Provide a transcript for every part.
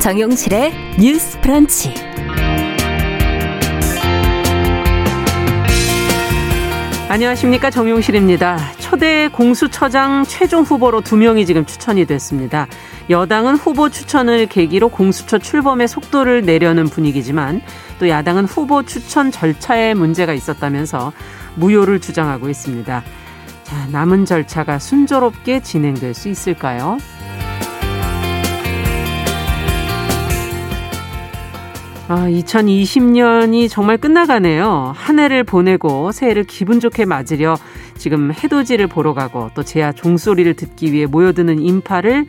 정용실의 뉴스 프런치. 안녕하십니까 정용실입니다. 초대 공수처장 최종 후보로 두 명이 지금 추천이 됐습니다. 여당은 후보 추천을 계기로 공수처 출범의 속도를 내려는 분위기지만 또 야당은 후보 추천 절차에 문제가 있었다면서 무효를 주장하고 있습니다. 자, 남은 절차가 순조롭게 진행될 수 있을까요? 아, 2020년이 정말 끝나가네요. 한 해를 보내고 새해를 기분 좋게 맞으려 지금 해돋이를 보러 가고 또 제야 종소리를 듣기 위해 모여드는 인파를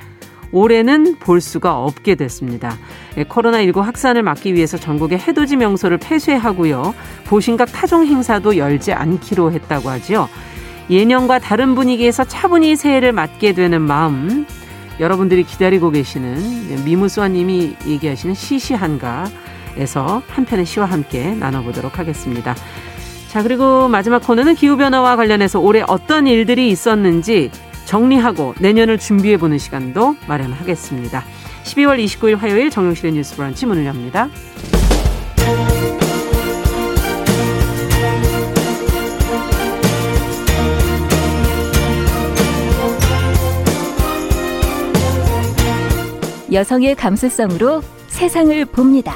올해는 볼 수가 없게 됐습니다. 예, 코로나19 확산을 막기 위해서 전국의 해돋이 명소를 폐쇄하고요. 보신각 타종 행사도 열지 않기로 했다고 하지요. 예년과 다른 분위기에서 차분히 새해를 맞게 되는 마음 여러분들이 기다리고 계시는 미무수아님이 얘기하시는 시시한가 에서 한 편의 시와 함께 나눠보도록 하겠습니다. 자, 그리고 마지막 코너는 기후변화와 관련해서 올해 어떤 일들이 있었는지 정리하고 내년을 준비해보는 시간도 마련하겠습니다. 12월 29일 화요일 정용실의 뉴스 브런치 문을 엽니다. 여성의 감수성으로 세상을 봅니다.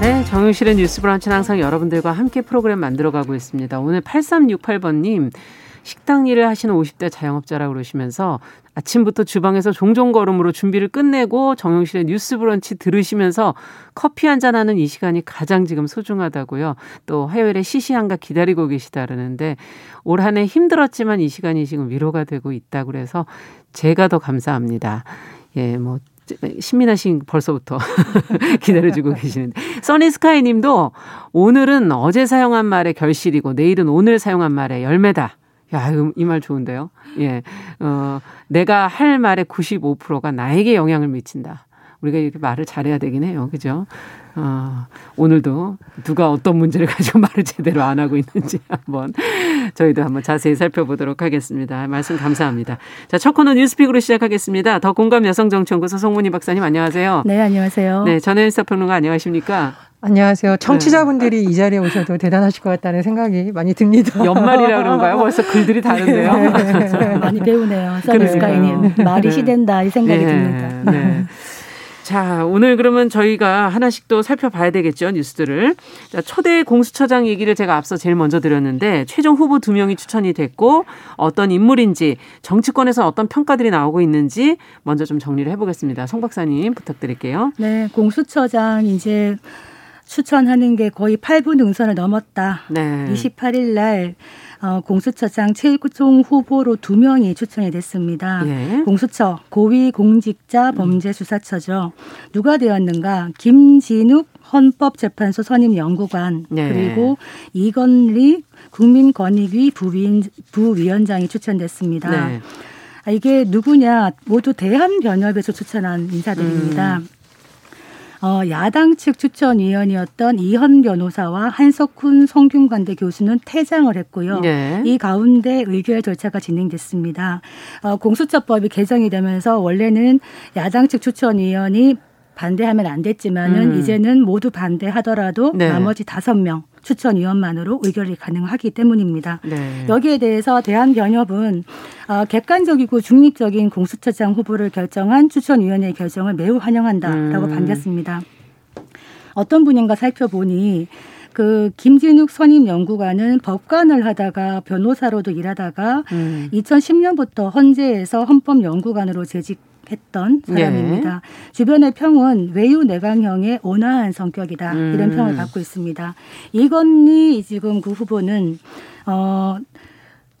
네, 정용실의 뉴스 브런치는 항상 여러분들과 함께 프로그램 만들어가고 있습니다. 오늘 8368번님, 식당 일을 하시는 50대 자영업자라고 그러시면서 아침부터 주방에서 종종 걸음으로 준비를 끝내고 정용실의 뉴스 브런치 들으시면서 커피 한잔 하는 이 시간이 가장 지금 소중하다고요. 또 화요일에 시시한가 기다리고 계시다 그러는데 올 한 해 힘들었지만 이 시간이 지금 위로가 되고 있다 그래서 제가 더 감사합니다. 예, 뭐 신민아 씨 벌써부터 기다려주고 계시는데. 써니스카이 님도 오늘은 어제 사용한 말의 결실이고 내일은 오늘 사용한 말의 열매다. 야, 이 말 좋은데요? 예. 어, 내가 할 말의 95%가 나에게 영향을 미친다. 우리가 이렇게 말을 잘해야 되긴 해요. 그죠? 어, 오늘도 누가 어떤 문제를 가지고 말을 제대로 안 하고 있는지 한번 저희도 한번 자세히 살펴보도록 하겠습니다. 말씀 감사합니다. 자, 첫 코너 뉴스픽으로 시작하겠습니다. 더 공감 여성정치연구소 송문희 박사님 안녕하세요. 네, 안녕하세요. 네, 전혜연 사평론가 안녕하십니까? 안녕하세요. 청취자분들이 네. 이 자리에 오셔도 대단하실 것 같다는 생각이 많이 듭니다. 연말이라 그런가요? 벌써 글들이 다른데요. 네. 많이 배우네요. 서비스카이님. 말이 시된다 이 생각이 네. 듭니다. 네. 자, 오늘 그러면 저희가 하나씩 또 살펴봐야 되겠죠, 뉴스들을. 자, 초대 공수처장 얘기를 제가 앞서 제일 먼저 드렸는데, 최종 후보 두 명이 추천이 됐고, 어떤 인물인지, 정치권에서 어떤 평가들이 나오고 있는지, 먼저 좀 정리를 해보겠습니다. 송 박사님, 부탁드릴게요. 네, 공수처장 이제 추천하는 게 거의 8분 능선을 넘었다. 네. 28일 날 어, 공수처장 최종 후보로 두 명이 추천이 됐습니다. 예. 공수처 고위공직자 범죄수사처죠. 누가 되었는가? 김진욱 헌법재판소 선임연구관 네. 그리고 이건리 국민권익위 부위원, 부위원장이 추천됐습니다. 네. 아, 이게 누구냐? 모두 대한변협에서 추천한 인사들입니다. 음. 어, 야당 측 추천위원이었던 이현 변호사와 한석훈 성균관대 교수는 퇴장을 했고요. 네. 이 가운데 의결 절차가 진행됐습니다. 어, 공수처법이 개정이 되면서 원래는 야당 측 추천위원이 반대하면 안 됐지만은 음. 이제는 모두 반대하더라도 네. 나머지 다섯 명 추천위원만으로 의결이 가능하기 때문입니다. 네. 여기에 대해서 대한변협은 어, 객관적이고 중립적인 공수처장 후보를 결정한 추천위원회의 결정을 매우 환영한다라고 음. 반겼습니다. 어떤 분인가 살펴보니 그 김진욱 선임 연구관은 법관을 하다가 변호사로도 일하다가 음. 2010년부터 헌재에서 헌법 연구관으로 재직 했던 사람입니다. 네. 주변의 평은 외유 내강형의 온화한 성격이다 음. 이런 평을 갖고 있습니다. 이건희 지금 그 후보는 어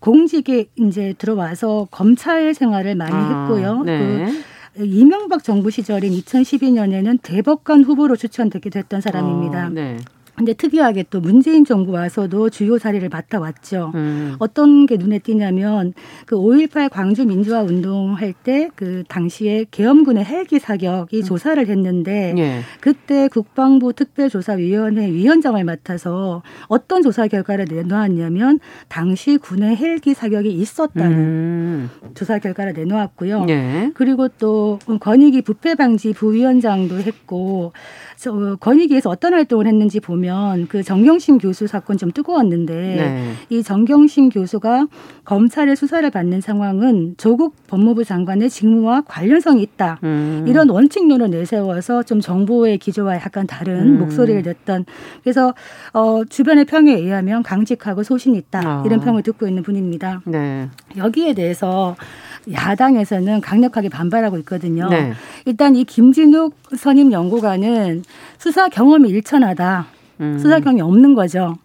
공직에 이제 들어와서 검찰 생활을 많이 아, 했고요. 네. 그 이명박 정부 시절인 2012년에는 대법관 후보로 추천되기도 했던 사람입니다. 어, 네. 근데 특이하게 또 문재인 정부 와서도 주요 사례를 맡아왔죠. 음. 어떤 게 눈에 띄냐면 그 5.18 광주 민주화 운동할 때 그 당시에 계엄군의 헬기 사격이 음. 조사를 했는데 예. 그때 국방부 특별조사위원회 위원장을 맡아서 어떤 조사 결과를 내놓았냐면 당시 군의 헬기 사격이 있었다는 음. 조사 결과를 내놓았고요. 예. 그리고 또 권익위 부패 방지 부위원장도 했고 권익위에서 어떤 활동을 했는지 보면 그 정경심 교수 사건 좀 뜨거웠는데 네. 이 정경심 교수가 검찰의 수사를 받는 상황은 조국 법무부 장관의 직무와 관련성이 있다. 음. 이런 원칙론을 내세워서 좀 정부의 기조와 약간 다른 음. 목소리를 냈던 그래서 어, 주변의 평에 의하면 강직하고 소신 있다 아. 이런 평을 듣고 있는 분입니다. 네. 여기에 대해서 야당에서는 강력하게 반발하고 있거든요. 네. 일단 이 김진욱 선임 연구관은 수사 경험이 일천하다. 음. 수사 경험이 없는 거죠.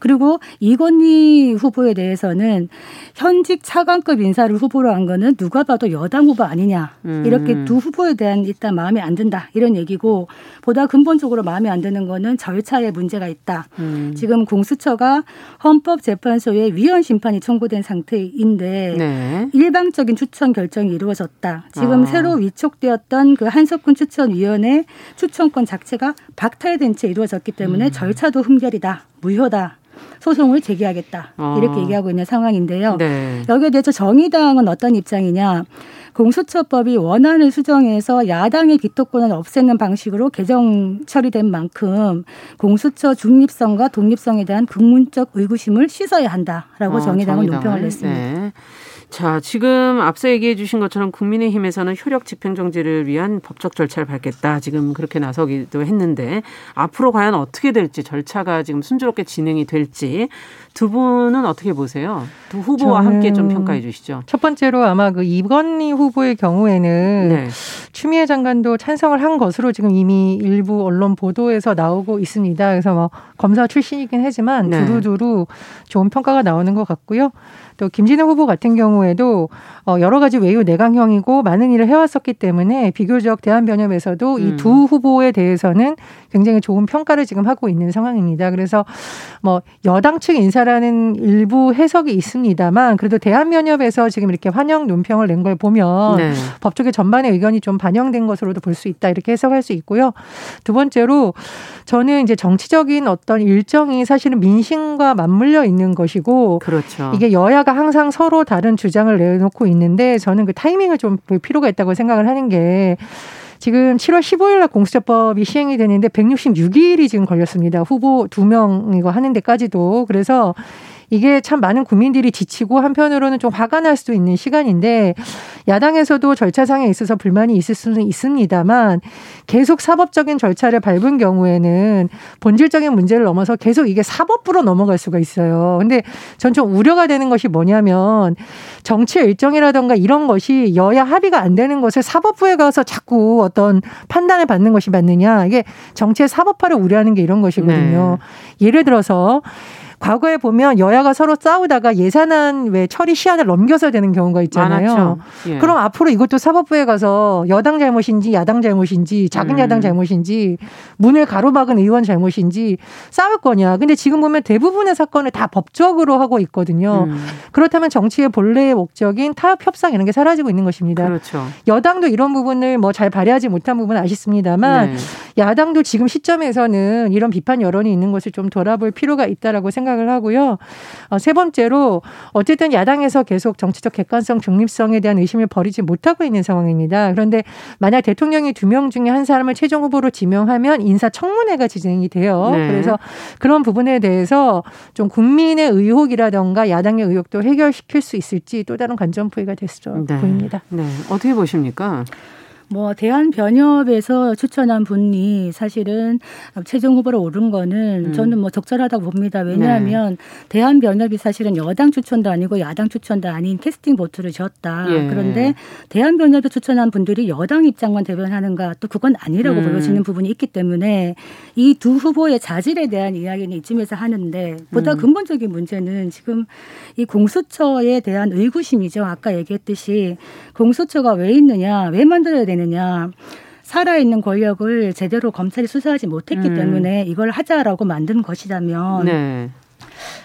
그리고 이건희 후보에 대해서는 현직 차관급 인사를 후보로 한 거는 누가 봐도 여당 후보 아니냐. 음. 이렇게 두 후보에 대한 일단 마음에 안 든다. 이런 얘기고 보다 근본적으로 마음에 안 드는 거는 절차에 문제가 있다. 음. 지금 공수처가 헌법재판소에 위헌 심판이 청구된 상태인데 네. 일방적인 추천 결정이 이루어졌다. 지금 아. 새로 위촉되었던 그 한석훈 추천위원회 추천권 자체가 박탈된 채 이루어졌기 때문에 음. 절차도 흠결이다. 무효다. 소송을 제기하겠다. 어. 이렇게 얘기하고 있는 상황인데요. 네. 여기에 대해서 정의당은 어떤 입장이냐. 공수처법이 원안을 수정해서 야당의 기토권을 없애는 방식으로 개정 처리된 만큼 공수처 중립성과 독립성에 대한 근문적 의구심을 씻어야 한다라고 어, 정의당은 논평을 냈습니다. 네. 자, 지금 앞서 얘기해 주신 것처럼 국민의힘에서는 효력 집행정지를 위한 법적 절차를 밟겠다. 지금 그렇게 나서기도 했는데 앞으로 과연 어떻게 될지 절차가 지금 순조롭게 진행이 될지 두 분은 어떻게 보세요? 두 후보와 함께 좀 평가해 주시죠. 첫 번째로 아마 그 이건희 후보의 경우에는 네. 추미애 장관도 찬성을 한 것으로 지금 이미 일부 언론 보도에서 나오고 있습니다. 그래서 뭐 검사 출신이긴 하지만 네. 두루두루 좋은 평가가 나오는 것 같고요. 또 김진우 후보 같은 경우 에도 어 여러 가지 외유 내강형이고 많은 일을 해왔었기 때문에 비교적 대한변협에서도 음. 이두 후보에 대해서는 굉장히 좋은 평가를 지금 하고 있는 상황입니다. 그래서 뭐 여당 측 인사라는 일부 해석이 있습니다만 그래도 대한변협에서 지금 이렇게 환영 논평을 낸 걸 보면 네. 법조계 전반의 의견이 좀 반영된 것으로도 볼 수 있다 이렇게 해석할 수 있고요. 두 번째로 저는 이제 정치적인 어떤 일정이 사실은 민심과 맞물려 있는 것이고 그렇죠. 이게 여야가 여야가 항상 서로 다른 주 장을 내놓고 있는데 저는 그 타이밍을 좀 볼 필요가 있다고 생각을 하는 게 지금 7월 15일 날 공수처법이 시행이 되는데 166일이 지금 걸렸습니다. 후보 두 명 이거 하는 데까지도. 그래서 이게 참 많은 국민들이 지치고 한편으로는 좀 화가 날 수도 있는 시간인데 야당에서도 절차상에 있어서 불만이 있을 수는 있습니다만 계속 사법적인 절차를 밟은 경우에는 본질적인 문제를 넘어서 계속 이게 사법부로 넘어갈 수가 있어요. 근데 전 좀 우려가 되는 것이 뭐냐면 정치 일정이라던가 이런 것이 여야 합의가 안 되는 것을 사법부에 가서 자꾸 어떤 판단을 받는 것이 맞느냐. 이게 정치의 사법화를 우려하는 게 이런 것이거든요. 네. 예를 들어서 과거에 보면 여야가 서로 싸우다가 예산안 왜 처리 시한을 넘겨서 되는 경우가 있잖아요. 예. 그럼 앞으로 이것도 사법부에 가서 여당 잘못인지 야당 잘못인지 작은 음. 야당 잘못인지 문을 가로막은 의원 잘못인지 싸울 거냐. 근데 지금 보면 대부분의 사건을 다 법적으로 하고 있거든요. 음. 그렇다면 정치의 본래의 목적인 타협 협상 이런 게 사라지고 있는 것입니다. 그렇죠. 여당도 이런 부분을 뭐 잘 발휘하지 못한 부분은 아쉽습니다만 네. 야당도 지금 시점에서는 이런 비판 여론이 있는 것을 좀 돌아볼 필요가 있다라고 생각 생각을 하고요. 어, 세 번째로 어쨌든 야당에서 계속 정치적 객관성, 중립성에 대한 의심을 버리지 못하고 있는 상황입니다. 그런데 만약 대통령이 두 명 중에 한 사람을 최종 후보로 지명하면 인사청문회가 진행이 돼요. 네. 그래서 그런 부분에 대해서 좀 국민의 의혹이라던가 야당의 의혹도 해결시킬 수 있을지 또 다른 관점부위가 됐어 네. 보입니다. 네. 어떻게 보십니까? 뭐 대한 변협에서 추천한 분이 사실은 최종 후보로 오른 거는 음. 저는 뭐 적절하다고 봅니다. 왜냐하면 네. 대한 변협이 사실은 여당 추천도 아니고 야당 추천도 아닌 캐스팅 보트를 졌다. 예. 그런데 대한 변협에 추천한 분들이 여당 입장만 대변하는가 또 그건 아니라고 음. 보여지는 부분이 있기 때문에 이 두 후보의 자질에 대한 이야기는 이쯤에서 하는데 보다 음. 근본적인 문제는 지금 이 공수처에 대한 의구심이죠. 아까 얘기했듯이 공수처가 왜 있느냐, 왜 만들어야 되 느냐. 살아있는 권력을 제대로 검찰이 수사하지 못했기 음. 때문에 이걸 하자라고 만든 것이라면 네.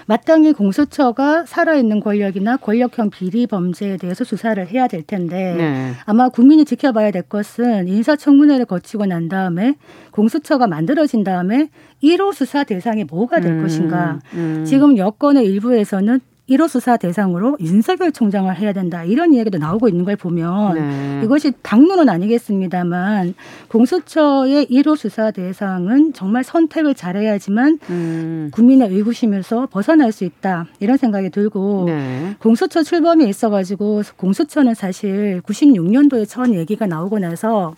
마땅히 공수처가 살아있는 권력이나 권력형 비리 범죄에 대해서 수사를 해야 될 텐데 네. 아마 국민이 지켜봐야 될 것은 인사청문회를 거치고 난 다음에 공수처가 만들어진 다음에 1호 수사 대상이 뭐가 될 음, 것인가. 음. 지금 여권의 일부에서는 1호 수사 대상으로 윤석열 총장을 해야 된다 이런 이야기도 나오고 있는 걸 보면 네. 이것이 당론은 아니겠습니다만 공수처의 1호 수사 대상은 정말 선택을 잘해야지만 음. 국민의 의구심에서 벗어날 수 있다 이런 생각이 들고 네. 공수처 출범이 있어가지고 공수처는 사실 96년도에 처음 얘기가 나오고 나서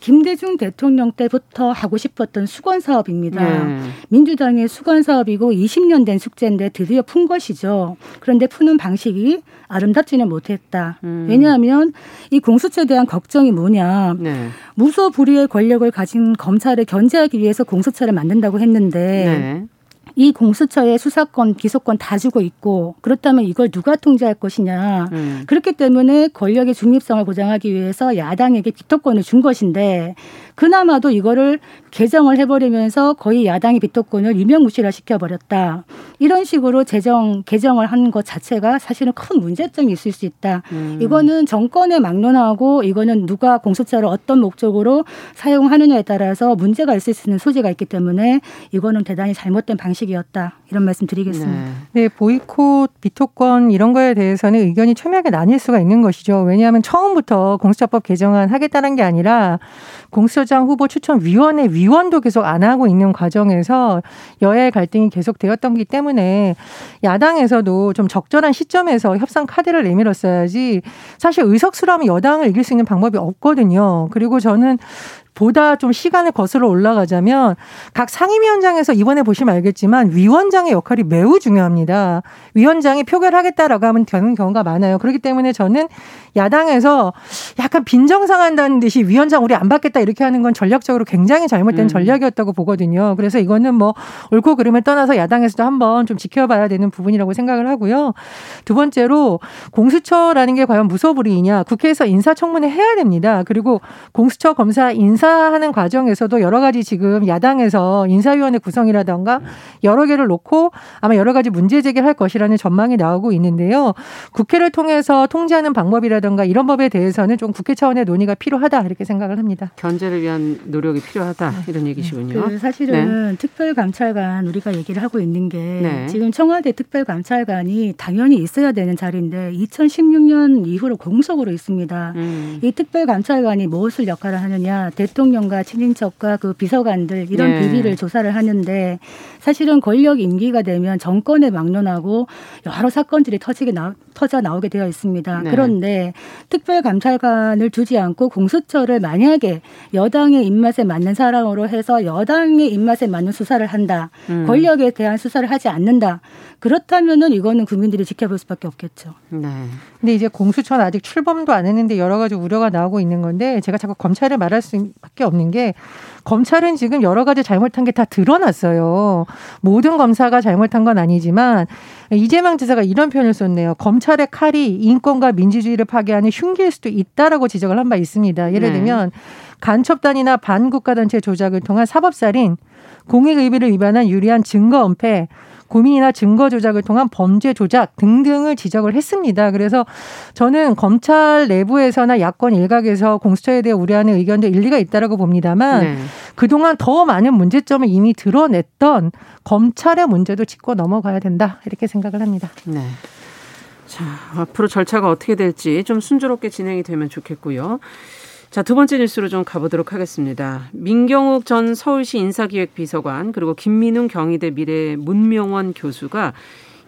김대중 대통령 때부터 하고 싶었던 수건 사업입니다. 네. 민주당의 수건 사업이고 20년 된 숙제인데 드디어 푼 것이죠. 그런데 푸는 방식이 아름답지는 못했다. 음. 왜냐하면 이 공수처에 대한 걱정이 뭐냐. 네. 무소불위의 권력을 가진 검찰을 견제하기 위해서 공수처를 만든다고 했는데 네. 이 공수처의 수사권, 기소권 다 주고 있고 그렇다면 이걸 누가 통제할 것이냐. 음. 그렇기 때문에 권력의 중립성을 보장하기 위해서 야당에게 비토권을 준 것인데 그나마도 이거를 개정을 해버리면서 거의 야당의 비토권을 유명무실화 시켜버렸다. 이런 식으로 재정 개정을 한 것 자체가 사실은 큰 문제점이 있을 수 있다. 음. 이거는 정권에 막론하고 이거는 누가 공수처를 어떤 목적으로 사용하느냐에 따라서 문제가 있을 수 있는 소지가 있기 때문에 이거는 대단히 잘못된 방식이 었다. 이런 말씀 드리겠습니다. 네. 네, 보이콧, 비토권 이런 거에 대해서는 의견이 첨예하게 나뉠 수가 있는 것이죠. 왜냐하면 처음부터 공수처법 개정안 하겠다는 게 아니라 공수처장 후보 추천 위원회 위원도 계속 안 하고 있는 과정에서 여야의 갈등이 계속되었던기 때문에 야당에서도 좀 적절한 시점에서 협상 카드를 내밀었어야지 사실 의석수라면 여당을 이길 수 있는 방법이 없거든요. 그리고 저는 보다 좀 시간을 거슬러 올라가자면 각 상임위원장에서 이번에 보시면 알겠지만 위원장의 역할이 매우 중요합니다. 위원장이 표결하겠다라고 하면 되는 경우가 많아요. 그렇기 때문에 저는 야당에서 약간 빈정상한다는 듯이 위원장 우리 안 받겠다 이렇게 하는 건 전략적으로 굉장히 잘못된 음. 전략이었다고 보거든요. 그래서 이거는 뭐 옳고 그름을 떠나서 야당에서도 한번 좀 지켜봐야 되는 부분이라고 생각을 하고요. 두 번째로 공수처라는 게 과연 무소불위이냐 국회에서 인사청문회 해야 됩니다. 그리고 공수처 검사 인사 인사하는 과정에서도 여러 가지 지금 야당에서 인사위원회 구성이라던가 여러 개를 놓고 아마 여러 가지 문제 제기를 할 것이라는 전망이 나오고 있는데요. 국회를 통해서 통제하는 방법이라던가 이런 법에 대해서는 좀 국회 차원의 논의가 필요하다 이렇게 생각을 합니다. 견제를 위한 노력이 필요하다 이런 얘기시군요. 그 사실은 네. 특별감찰관 우리가 얘기를 하고 있는 게 네. 지금 청와대 특별감찰관이 당연히 있어야 되는 자리인데 2016년 이후로 공석으로 있습니다. 음. 이 특별감찰관이 무엇을 역할을 하느냐 대통령 대통령과 친인척과 그 비서관들 이런 네. 비리를 조사를 하는데 사실은 권력 임기가 되면 정권에 막론하고 여러 사건들이 터지게 나, 터져 나오게 되어 있습니다. 네. 그런데 특별감찰관을 두지 않고 공수처를 만약에 여당의 입맛에 맞는 사람으로 해서 여당의 입맛에 맞는 수사를 한다. 음. 권력에 대한 수사를 하지 않는다. 그렇다면은 이거는 국민들이 지켜볼 수밖에 없겠죠. 네. 근데 이제 공수처는 아직 출범도 안 했는데 여러 가지 우려가 나오고 있는 건데 제가 자꾸 검찰을 말할 수 밖에 없는 게 검찰은 지금 여러 가지 잘못한 게 다 드러났어요. 모든 검사가 잘못한 건 아니지만 이재명 지사가 이런 표현을 썼네요. 검찰의 칼이 인권과 민주주의를 파괴하는 흉기일 수도 있다라고 지적을 한 바 있습니다. 예를 네. 들면 간첩단이나 반국가단체 조작을 통한 사법살인, 공익의비를 위반한 유리한 증거 은폐, 고민이나 증거 조작을 통한 범죄 조작 등등을 지적을 했습니다. 그래서 저는 검찰 내부에서나 야권 일각에서 공수처에 대해 우려하는 의견도 일리가 있다라고 봅니다만 네. 그동안 더 많은 문제점을 이미 드러냈던 검찰의 문제도 짚고 넘어가야 된다 이렇게 생각을 합니다. 네. 자, 앞으로 절차가 어떻게 될지 좀 순조롭게 진행이 되면 좋겠고요. 자, 두 번째 뉴스로 좀 가보도록 하겠습니다. 민경욱 전 서울시 인사기획비서관 그리고 김민웅 경희대 미래 문명원 교수가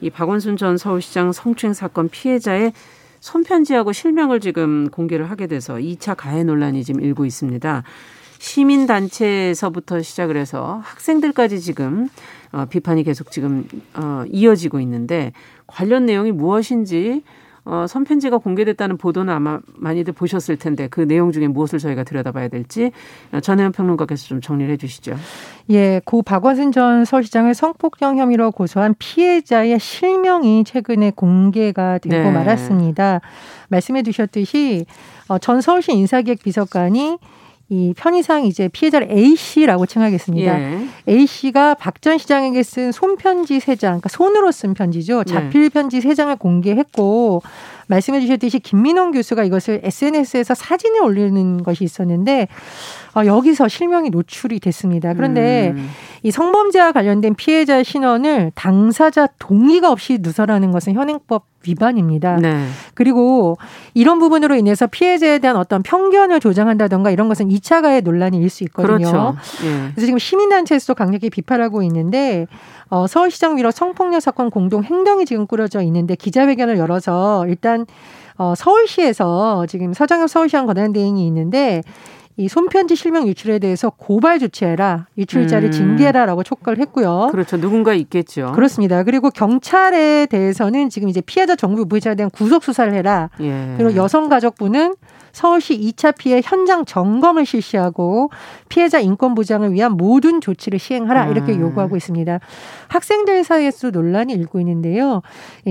이 박원순 전 서울시장 성추행 사건 피해자의 손편지하고 실명을 지금 공개를 하게 돼서 2차 가해 논란이 지금 일고 있습니다. 시민단체에서부터 시작을 해서 학생들까지 지금 어, 비판이 계속 지금 어, 이어지고 있는데 관련 내용이 무엇인지 어, 선편지가 공개됐다는 보도는 아마 많이들 보셨을 텐데 그 내용 중에 무엇을 저희가 들여다봐야 될지 어, 전혜연 평론가께서 좀 정리를 해주시죠. 예, 고 박원순 전 서울시장을 성폭행 혐의로 고소한 피해자의 실명이 최근에 공개가 되고 네. 말았습니다. 말씀해 주셨듯이 어, 전 서울시 인사기획 비서관이 이 편의상 이제 피해자를 A 씨라고 칭하겠습니다. 예. A 씨가 박 전 시장에게 쓴 손편지 세 장, 그러니까 손으로 쓴 편지죠. 예. 자필 편지 세 장을 공개했고 말씀해 주셨듯이 김민홍 교수가 이것을 SNS에서 사진을 올리는 것이 있었는데 어, 여기서 실명이 노출이 됐습니다. 그런데 음. 이 성범죄와 관련된 피해자 신원을 당사자 동의가 없이 누설하는 것은 현행법 위반입니다. 네. 그리고 이런 부분으로 인해서 피해자에 대한 어떤 편견을 조장한다던가 이런 것은 2차 가해 논란이 일 수 있거든요. 그렇죠. 예. 그래서 지금 시민단체에서도 강력히 비판하고 있는데 어, 서울시장 위로 성폭력 사건 공동 행동이 지금 꾸려져 있는데 기자회견을 열어서 일단 어, 서울시에서 지금 서장엽 서울시장 권한대행이 있는데 이 손편지 실명 유출에 대해서 고발 조치해라, 유출자를 음. 징계해라라고 촉구를 했고요. 그렇죠. 누군가 있겠죠. 그렇습니다. 그리고 경찰에 대해서는 지금 이제 피해자 정부 부의자에 대한 구속 수사를 해라. 예. 그리고 여성가족부는 서울시 2차 피해 현장 점검을 실시하고 피해자 인권 보장을 위한 모든 조치를 시행하라 이렇게 음. 요구하고 있습니다. 학생들 사이에서 논란이 일고 있는데요.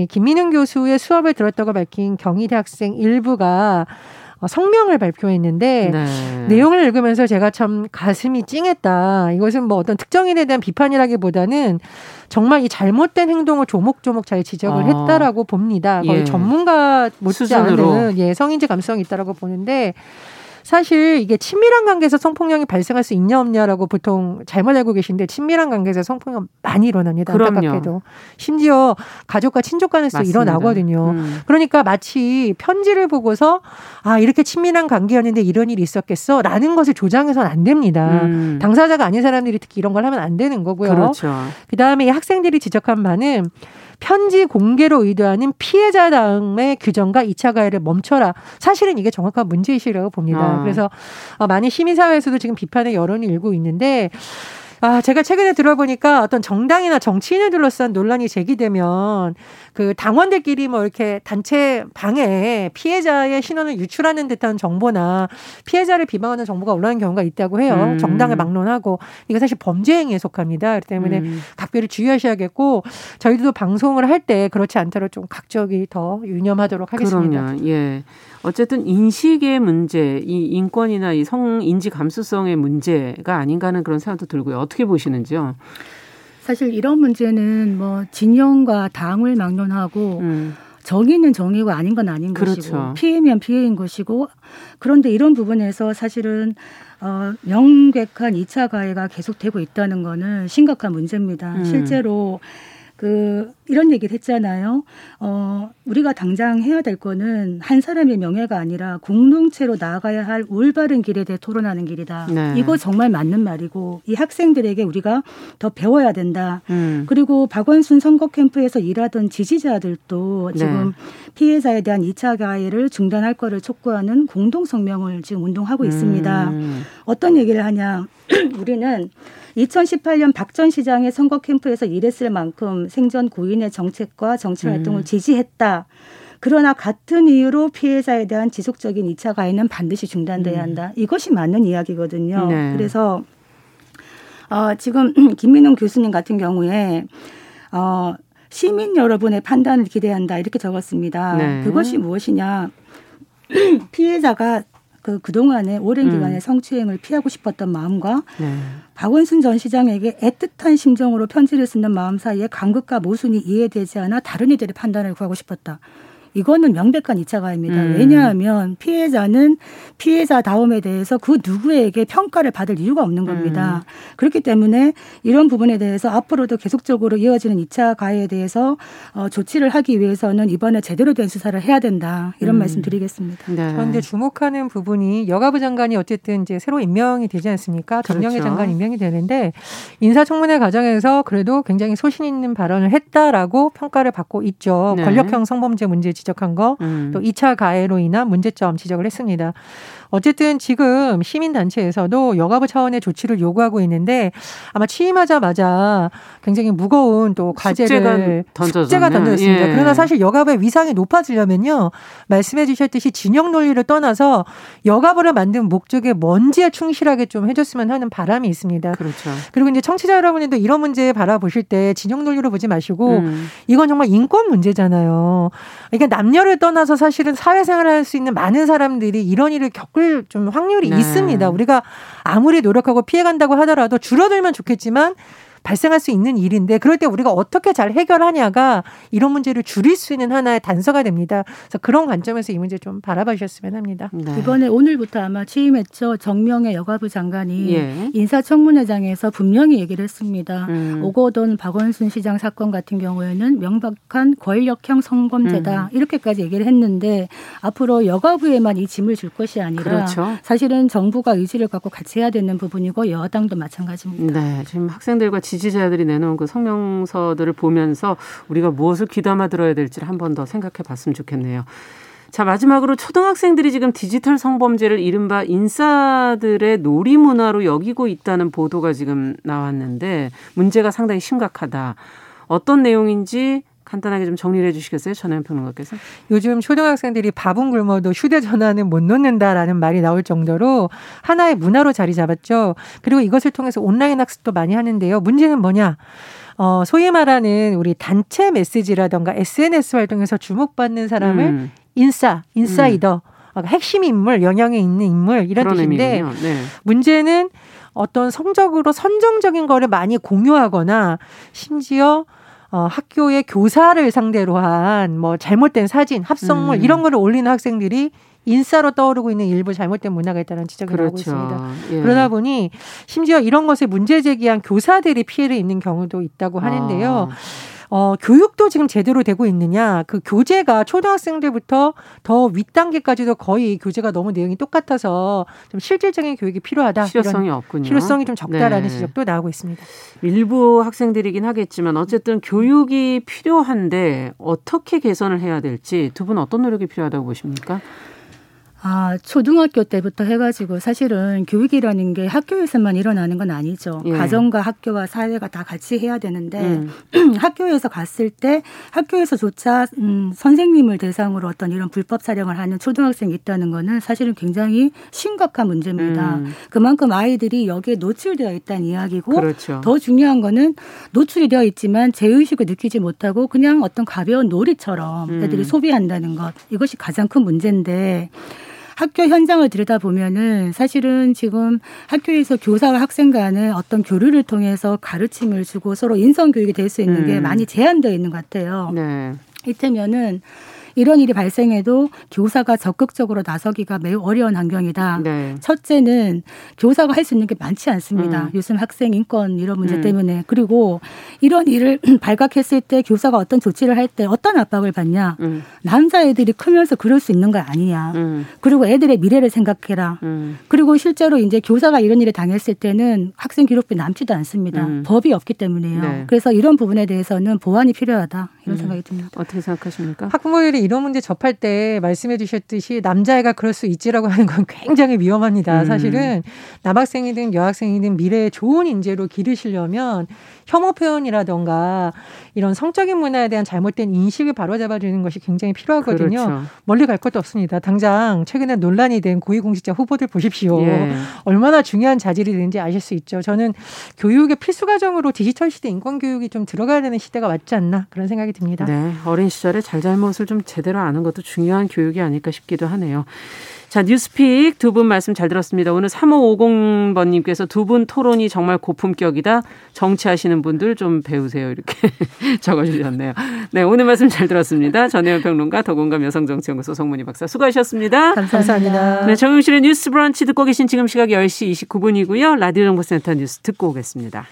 김민웅 교수의 수업을 들었다고 밝힌 경희대 학생 일부가 어, 성명을 발표했는데 네. 내용을 읽으면서 제가 참 가슴이 찡했다. 이것은 뭐 어떤 특정인에 대한 비판이라기보다는 정말 이 잘못된 행동을 조목조목 잘 지적을 아. 했다라고 봅니다. 거의 예. 전문가 못지않은 예, 성인지 감성이 있다라고 보는데 사실 이게 친밀한 관계에서 성폭력이 발생할 수 있냐 없냐라고 보통 잘못 알고 계신데 친밀한 관계에서 성폭력 많이 일어납니다. 그럼요. 안타깝게도 심지어 가족과 친족 간에서 일어나거든요. 음. 그러니까 마치 편지를 보고서 아 이렇게 친밀한 관계였는데 이런 일이 있었겠어라는 것을 조장해서는 안 됩니다. 음. 당사자가 아닌 사람들이 특히 이런 걸 하면 안 되는 거고요. 그렇죠. 그다음에 학생들이 지적한 바는 편지 공개로 의도하는 피해자 당의 규정과 2차 가해를 멈춰라. 사실은 이게 정확한 문제의식이라고 봅니다. 어. 그래서 어, 많은 시민사회에서도 지금 비판의 여론이 일고 있는데 아, 제가 최근에 들어보니까 어떤 정당이나 정치인을 둘러싼 논란이 제기되면 그 당원들끼리 뭐 이렇게 단체 방에 피해자의 신원을 유출하는 듯한 정보나 피해자를 비방하는 정보가 올라오는 경우가 있다고 해요. 음. 정당을 막론하고 이거 사실 범죄 행위에 속합니다. 그렇기 때문에 음. 각별히 주의하셔야겠고 저희도 방송을 할 때 그렇지 않도록 좀 각적이 더 유념하도록 하겠습니다. 그럼요. 예. 어쨌든 인식의 문제, 이 인권이나 이 성 인지 감수성의 문제가 아닌가 하는 그런 생각도 들고요. 어떻게 보시는지요? 사실 이런 문제는 뭐 진영과 당을 막론하고 음. 정의는 정의고 아닌 건 아닌 그렇죠. 것이고 피해면 피해인 것이고 그런데 이런 부분에서 사실은 어, 명백한 2차 가해가 계속되고 있다는 거는 심각한 문제입니다. 음. 실제로 그 이런 얘기를 했잖아요. 어, 우리가 당장 해야 될 거는 한 사람의 명예가 아니라 공동체로 나아가야 할 올바른 길에 대해 토론하는 길이다. 네. 이거 정말 맞는 말이고 이 학생들에게 우리가 더 배워야 된다. 음. 그리고 박원순 선거 캠프에서 일하던 지지자들도 네. 지금 네. 피해자에 대한 2차 가해를 중단할 거를 촉구하는 공동 성명을 지금 운동하고 있습니다. 음. 어떤 얘기를 하냐? 우리는 2018년 박전 시장의 선거 캠프에서 일했을 만큼 생전 고인의 정책과 정치 활동을 음. 지지했다. 그러나 같은 이유로 피해자에 대한 지속적인 2차 가해는 반드시 중단돼야 음. 한다. 이것이 맞는 이야기거든요. 네. 그래서 어, 지금 김민웅 교수님 같은 경우에 어, 시민 여러분의 판단을 기대한다 이렇게 적었습니다. 네. 그것이 무엇이냐? 피해자가 그 그동안에 오랜 음. 기간에 성추행을 피하고 싶었던 마음과 네. 박원순 전 시장에게 애틋한 심정으로 편지를 쓰는 마음 사이에 간극과 모순이 이해되지 않아 다른 이들의 판단을 구하고 싶었다. 이거는 명백한 이차 가입니다. 음. 왜냐하면 피해자는 피해자 다움에 대해서 그 누구에게 평가를 받을 이유가 없는 겁니다. 음. 그렇기 때문에 이런 부분에 대해서 앞으로도 계속적으로 이어지는 이차 가해에 대해서 어, 조치를 하기 위해서는 이번에 제대로 된 수사를 해야 된다. 이런 음. 말씀 드리겠습니다. 네. 그런데 주목하는 부분이 여가부 장관이 어쨌든 이제 새로 임명이 되지 않습니까? 정영애 그렇죠. 장관 임명이 되는데 인사청문회 과정에서 그래도 굉장히 소신 있는 발언을 했다라고 평가를 받고 있죠. 네. 권력형 성범죄 문제 지적한 거, 음. 또 2차 가해로 인한 문제점 지적을 했습니다. 어쨌든 지금 시민단체에서도 여가부 차원의 조치를 요구하고 있는데 아마 취임하자마자 굉장히 무거운 또 과제를 숙제가, 숙제가 던졌습니다. 예. 그러나 사실 여가부의 위상이 높아지려면요. 말씀해 주셨듯이 진영 논리를 떠나서 여가부를 만든 목적에 먼지에 충실하게 좀 해줬으면 하는 바람이 있습니다. 그렇죠. 그리고 이제 청취자 여러분들도 이런 문제 바라보실 때 진영 논리로 보지 마시고 음. 이건 정말 인권 문제잖아요. 그러니까 남녀를 떠나서 사실은 사회생활을 할 수 있는 많은 사람들이 이런 일을 겪을 겪을 좀 확률이 네. 있습니다. 우리가 아무리 노력하고 피해간다고 하더라도 줄어들면 좋겠지만 발생할 수 있는 일인데 그럴 때 우리가 어떻게 잘 해결하냐가 이런 문제를 줄일 수 있는 하나의 단서가 됩니다. 그래서 그런 관점에서 이 문제 좀 바라봐 주셨으면 합니다. 네. 이번에 오늘부터 아마 취임했죠. 정명의 여가부 장관이 예. 인사청문회장에서 분명히 얘기를 했습니다. 음. 오거돈 박원순 시장 사건 같은 경우에는 명백한 권력형 성범죄다 음. 이렇게까지 얘기를 했는데 앞으로 여가부에만 이 짐을 줄 것이 아니라 그렇죠. 사실은 정부가 의지를 갖고 같이 해야 되는 부분이고 여당도 마찬가지입니다. 네, 지금 학생들과 지지자들이 내놓은 그 성명서들을 보면서 우리가 무엇을 귀담아 들어야 될지를 한 번 더 생각해 봤으면 좋겠네요. 자, 마지막으로 초등학생들이 지금 디지털 성범죄를 이른바 인싸들의 놀이 문화로 여기고 있다는 보도가 지금 나왔는데 문제가 상당히 심각하다. 어떤 내용인지 간단하게 좀 정리를 해 주시겠어요? 전혜연 평론가께서. 요즘 초등학생들이 밥은 굶어도 휴대전화는 못 놓는다라는 말이 나올 정도로 하나의 문화로 자리 잡았죠. 그리고 이것을 통해서 온라인 학습도 많이 하는데요. 문제는 뭐냐? 어, 소위 말하는 우리 단체 메시지라던가 SNS 활동에서 주목받는 사람을 음. 인싸, 인사이더, 음. 핵심 인물, 영향에 있는 인물 이런 뜻인데 네. 문제는 어떤 성적으로 선정적인 거를 많이 공유하거나 심지어 어, 학교의 교사를 상대로 한 뭐 잘못된 사진, 합성물 음. 이런 거를 올리는 학생들이 인싸로 떠오르고 있는 일부 잘못된 문화가 있다는 지적이 그렇죠. 나오고 있습니다. 예. 그러다 보니 심지어 이런 것에 문제 제기한 교사들이 피해를 입는 경우도 있다고 하는데요. 아. 어, 교육도 지금 제대로 되고 있느냐. 그 교재가 초등학생들부터 더 윗단계까지도 거의 교재가 너무 내용이 똑같아서 좀 실질적인 교육이 필요하다. 실효성이 없군요. 실효성이 좀 적다라는 네. 지적도 나오고 있습니다. 일부 학생들이긴 하겠지만 어쨌든 교육이 필요한데 어떻게 개선을 해야 될지 두 분 어떤 노력이 필요하다고 보십니까? 아, 초등학교 때부터 해가지고 사실은 교육이라는 게 학교에서만 일어나는 건 아니죠. 예. 가정과 학교와 사회가 다 같이 해야 되는데 음. 학교에서 갔을 때 학교에서조차 음, 선생님을 대상으로 어떤 이런 불법 촬영을 하는 초등학생이 있다는 거는 사실은 굉장히 심각한 문제입니다. 음. 그만큼 아이들이 여기에 노출되어 있다는 이야기고 그렇죠. 더 중요한 거는 노출이 되어 있지만 제의식을 느끼지 못하고 그냥 어떤 가벼운 놀이처럼 음. 애들이 소비한다는 것 이것이 가장 큰 문제인데 학교 현장을 들여다보면은 사실은 지금 학교에서 교사와 학생 간의 어떤 교류를 통해서 가르침을 주고 서로 인성 교육이 될 수 있는 음. 게 많이 제한되어 있는 것 같아요. 네. 이때면은 이런 일이 발생해도 교사가 적극적으로 나서기가 매우 어려운 환경이다. 네. 첫째는 교사가 할 수 있는 게 많지 않습니다. 음. 요즘 학생 인권 이런 문제 음. 때문에 그리고 이런 일을 발각했을 때 교사가 어떤 조치를 할 때 어떤 압박을 받냐. 음. 남자애들이 크면서 그럴 수 있는 거 아니냐. 음. 그리고 애들의 미래를 생각해라. 음. 그리고 실제로 이제 교사가 이런 일을 당했을 때는 학생 기록비 남지도 않습니다. 음. 법이 없기 때문에요. 네. 그래서 이런 부분에 대해서는 보완이 필요하다. 이런 생각이 듭니다. 어떻게 생각하십니까? 학부모들이 이런 문제 접할 때 말씀해 주셨듯이 남자애가 그럴 수 있지라고 하는 건 굉장히 위험합니다. 음. 사실은 남학생이든 여학생이든 미래에 좋은 인재로 기르시려면 혐오 표현이라던가 이런 성적인 문화에 대한 잘못된 인식을 바로잡아주는 것이 굉장히 필요하거든요. 그렇죠. 멀리 갈 것도 없습니다. 당장 최근에 논란이 된 고위공직자 후보들 보십시오. 예. 얼마나 중요한 자질이 되는지 아실 수 있죠. 저는 교육의 필수 과정으로 디지털 시대 인권 교육이 좀 들어가야 되는 시대가 맞지 않나 그런 생각이 듭니다. 네, 어린 시절에 잘잘못을 좀 제대로 아는 것도 중요한 교육이 아닐까 싶기도 하네요. 자, 뉴스픽 두 분 말씀 잘 들었습니다. 오늘 3550번님께서 두 분 토론이 정말 고품격이다. 정치하시는 분들 좀 배우세요. 이렇게 적어주셨네요. 네, 오늘 말씀 잘 들었습니다. 전혜연 평론가, 더공감 여성정치연구소 송문희 박사 수고하셨습니다. 감사합니다. 네, 정용실의 뉴스 브런치 듣고 계신 지금 시각 10시 29분이고요. 라디오 정보센터 뉴스 듣고 오겠습니다.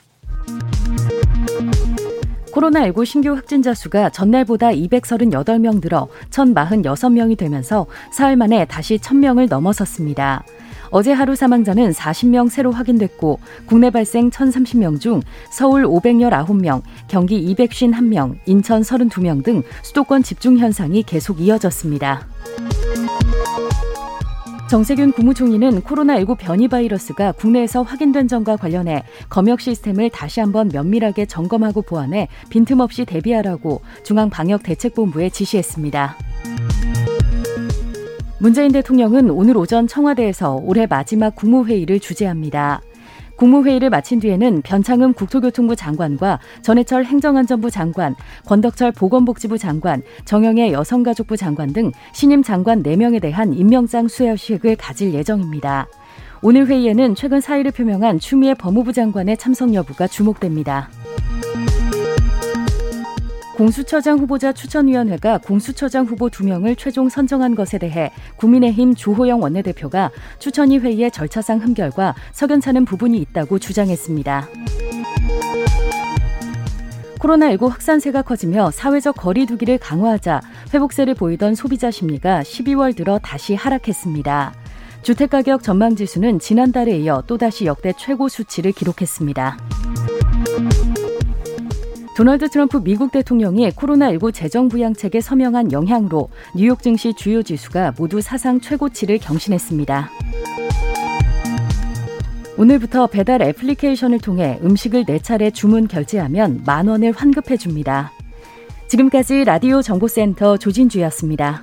코로나19 신규 확진자 수가 전날보다 238명 늘어 1,046명이 되면서 사흘 만에 다시 1,000명을 넘어섰습니다. 어제 하루 사망자는 40명 새로 확인됐고 국내 발생 1,030명 중 서울 519명, 경기 251명, 인천 32명 등 수도권 집중 현상이 계속 이어졌습니다. 정세균 국무총리는 코로나19 변이 바이러스가 국내에서 확인된 점과 관련해 검역 시스템을 다시 한번 면밀하게 점검하고 보완해 빈틈없이 대비하라고 중앙방역대책본부에 지시했습니다. 문재인 대통령은 오늘 오전 청와대에서 올해 마지막 국무회의를 주재합니다. 국무회의를 마친 뒤에는 변창흠 국토교통부 장관과 전해철 행정안전부 장관, 권덕철 보건복지부 장관, 정영애 여성가족부 장관 등 신임 장관 4명에 대한 임명장 수여식을 가질 예정입니다. 오늘 회의에는 최근 사의를 표명한 추미애 법무부 장관의 참석 여부가 주목됩니다. 공수처장 후보자 추천위원회가 공수처장 후보 두명을 최종 선정한 것에 대해 국민의힘 주호영 원내대표가 추천위 회의의 절차상 흠결과 석연찮은 부분이 있다고 주장했습니다. 코로나19 확산세가 커지며 사회적 거리두기를 강화하자 회복세를 보이던 소비자 심리가 12월 들어 다시 하락했습니다. 주택가격 전망지수는 지난달에 이어 또다시 역대 최고 수치를 기록했습니다. 도널드 트럼프 미국 대통령이 코로나19 재정 부양책에 서명한 영향으로 뉴욕 증시 주요 지수가 모두 사상 최고치를 경신했습니다. 오늘부터 배달 애플리케이션을 통해 음식을 4차례 주문 결제하면 만 원을 환급해 줍니다. 지금까지 라디오 정보센터 조진주였습니다.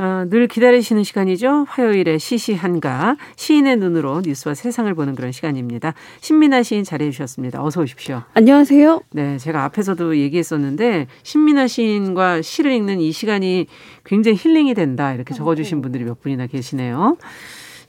어, 늘 기다리시는 시간이죠. 화요일에 시시한가 시인의 눈으로 뉴스와 세상을 보는 그런 시간입니다. 신민아 시인 잘해 주셨습니다. 어서 오십시오. 안녕하세요. 네, 제가 앞에서도 얘기했었는데 신민아 시인과 시를 읽는 이 시간이 굉장히 힐링이 된다 이렇게 적어주신 분들이 몇 분이나 계시네요.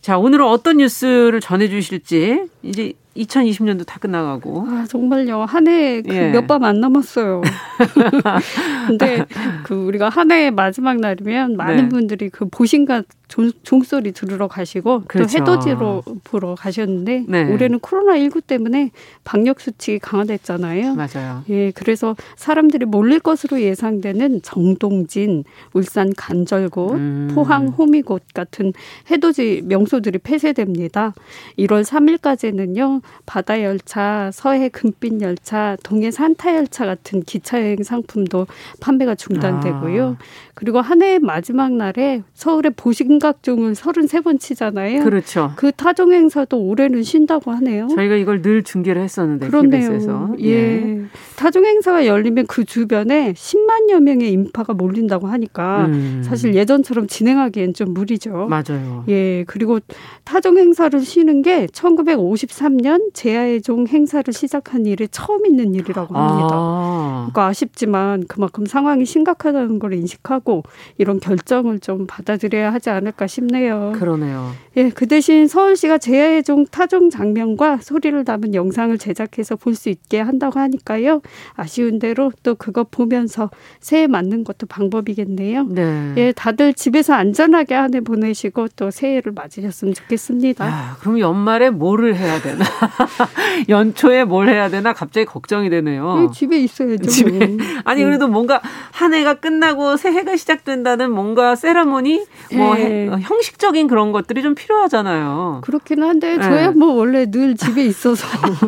자, 오늘은 어떤 뉴스를 전해 주실지 이제 2020년도 다 끝나가고. 아, 정말요. 한해 그 예. 몇밤 안 남았어요. 근데 그 우리가 한 해의 마지막 날이면 많은 네. 분들이 그 보신가 종, 종소리 들으러 가시고 그렇죠. 또 해돋이로 보러 가셨는데 네. 올해는 코로나 19 때문에 방역 수칙이 강화됐잖아요. 맞아요. 예, 그래서 사람들이 몰릴 것으로 예상되는 정동진, 울산 간절곶, 음. 포항 호미곶 같은 해돋이 명소들이 폐쇄됩니다. 1월 3일까지는요. 바다 열차, 서해 금빛 열차, 동해 산타 열차 같은 기차 여행 상품도 판매가 중단되고요. 아. 그리고 한 해의 마지막 날에 서울의 보신각종을 33번 치잖아요. 그렇죠. 그 타종 행사도 올해는 쉰다고 하네요. 저희가 이걸 늘 중계를 했었는데 그렇네요. KBS에서. 예. 예. 타종 행사가 열리면 그 주변에 10만여 명의 인파가 몰린다고 하니까 음. 사실 예전처럼 진행하기엔 좀 무리죠. 맞아요. 예. 그리고 타종 행사를 쉬는 게 1953년 제야의 종 행사를 시작한 일이 처음 있는 일이라고 합니다. 아. 그러니까 아쉽지만 그만큼 상황이 심각하다는 걸 인식하고 하고 이런 결정을 좀 받아들여야 하지 않을까 싶네요. 그러네요. 예, 그 대신 서울시가 제야의 종 타종 장면과 소리를 담은 영상을 제작해서 볼 수 있게 한다고 하니까요. 아쉬운 대로 또 그거 보면서 새해 맞는 것도 방법이겠네요. 네. 예, 다들 집에서 안전하게 한 해 보내시고 또 새해를 맞으셨으면 좋겠습니다. 아, 그럼 연말에 뭐를 해야 되나? 연초에 뭘 해야 되나? 갑자기 걱정이 되네요. 예, 집에 있어야죠. 집에. 아니 그래도 뭔가 한 해가 끝나고 새해가 시작된다는 뭔가 세라모니 뭐 네. 형식적인 그런 것들이 좀 필요하잖아요. 그렇긴 한데 네. 저야 뭐 원래 늘 집에 있어서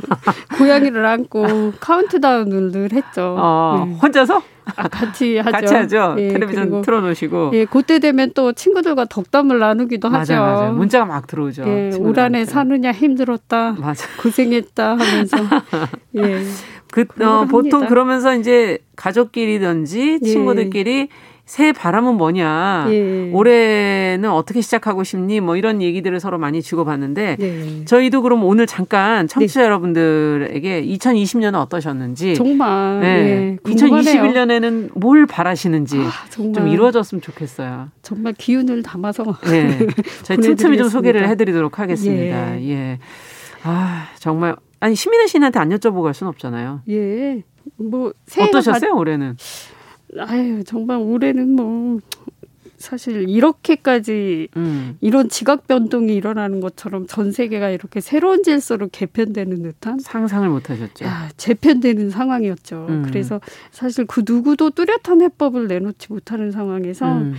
고양이를 안고 카운트다운을 늘 했죠. 어, 네. 혼자서? 아, 같이 하죠. 같이 하죠. 예, 텔레비전 틀어놓으시고. 예, 그때 되면 또 친구들과 덕담을 나누기도 맞아, 하죠. 맞아. 문자가 막 들어오죠. 예, 올 한해 사느냐 힘들었다. 맞아. 고생했다 하면서. 예. 그, 어, 보통 그러면서 이제 가족끼리든지 예. 친구들끼리 예. 새해 바람은 뭐냐. 예. 올해는 어떻게 시작하고 싶니? 뭐 이런 얘기들을 서로 많이 주고받는데 예. 저희도 그럼 오늘 잠깐 청취자 네. 여러분들에게 2020년은 어떠셨는지 정말 네. 예. 2021년에는 뭘 바라시는지 아, 좀 이루어졌으면 좋겠어요. 정말 기운을 담아서 네. 저희 틈틈이 좀 소개를 해드리도록 하겠습니다. 예. 예. 아 정말 아니 시민의 씨한테 안 여쭤보고 갈 수는 없잖아요. 예. 뭐 어떠셨어요 바... 올해는? 아유 정말 올해는 뭐 사실 이렇게까지 음. 이런 지각 변동이 일어나는 것처럼 전 세계가 이렇게 새로운 질서로 개편되는 듯한 상상을 못 하셨죠. 야, 재편되는 상황이었죠. 음. 그래서 사실 그 누구도 뚜렷한 해법을 내놓지 못하는 상황에서 음.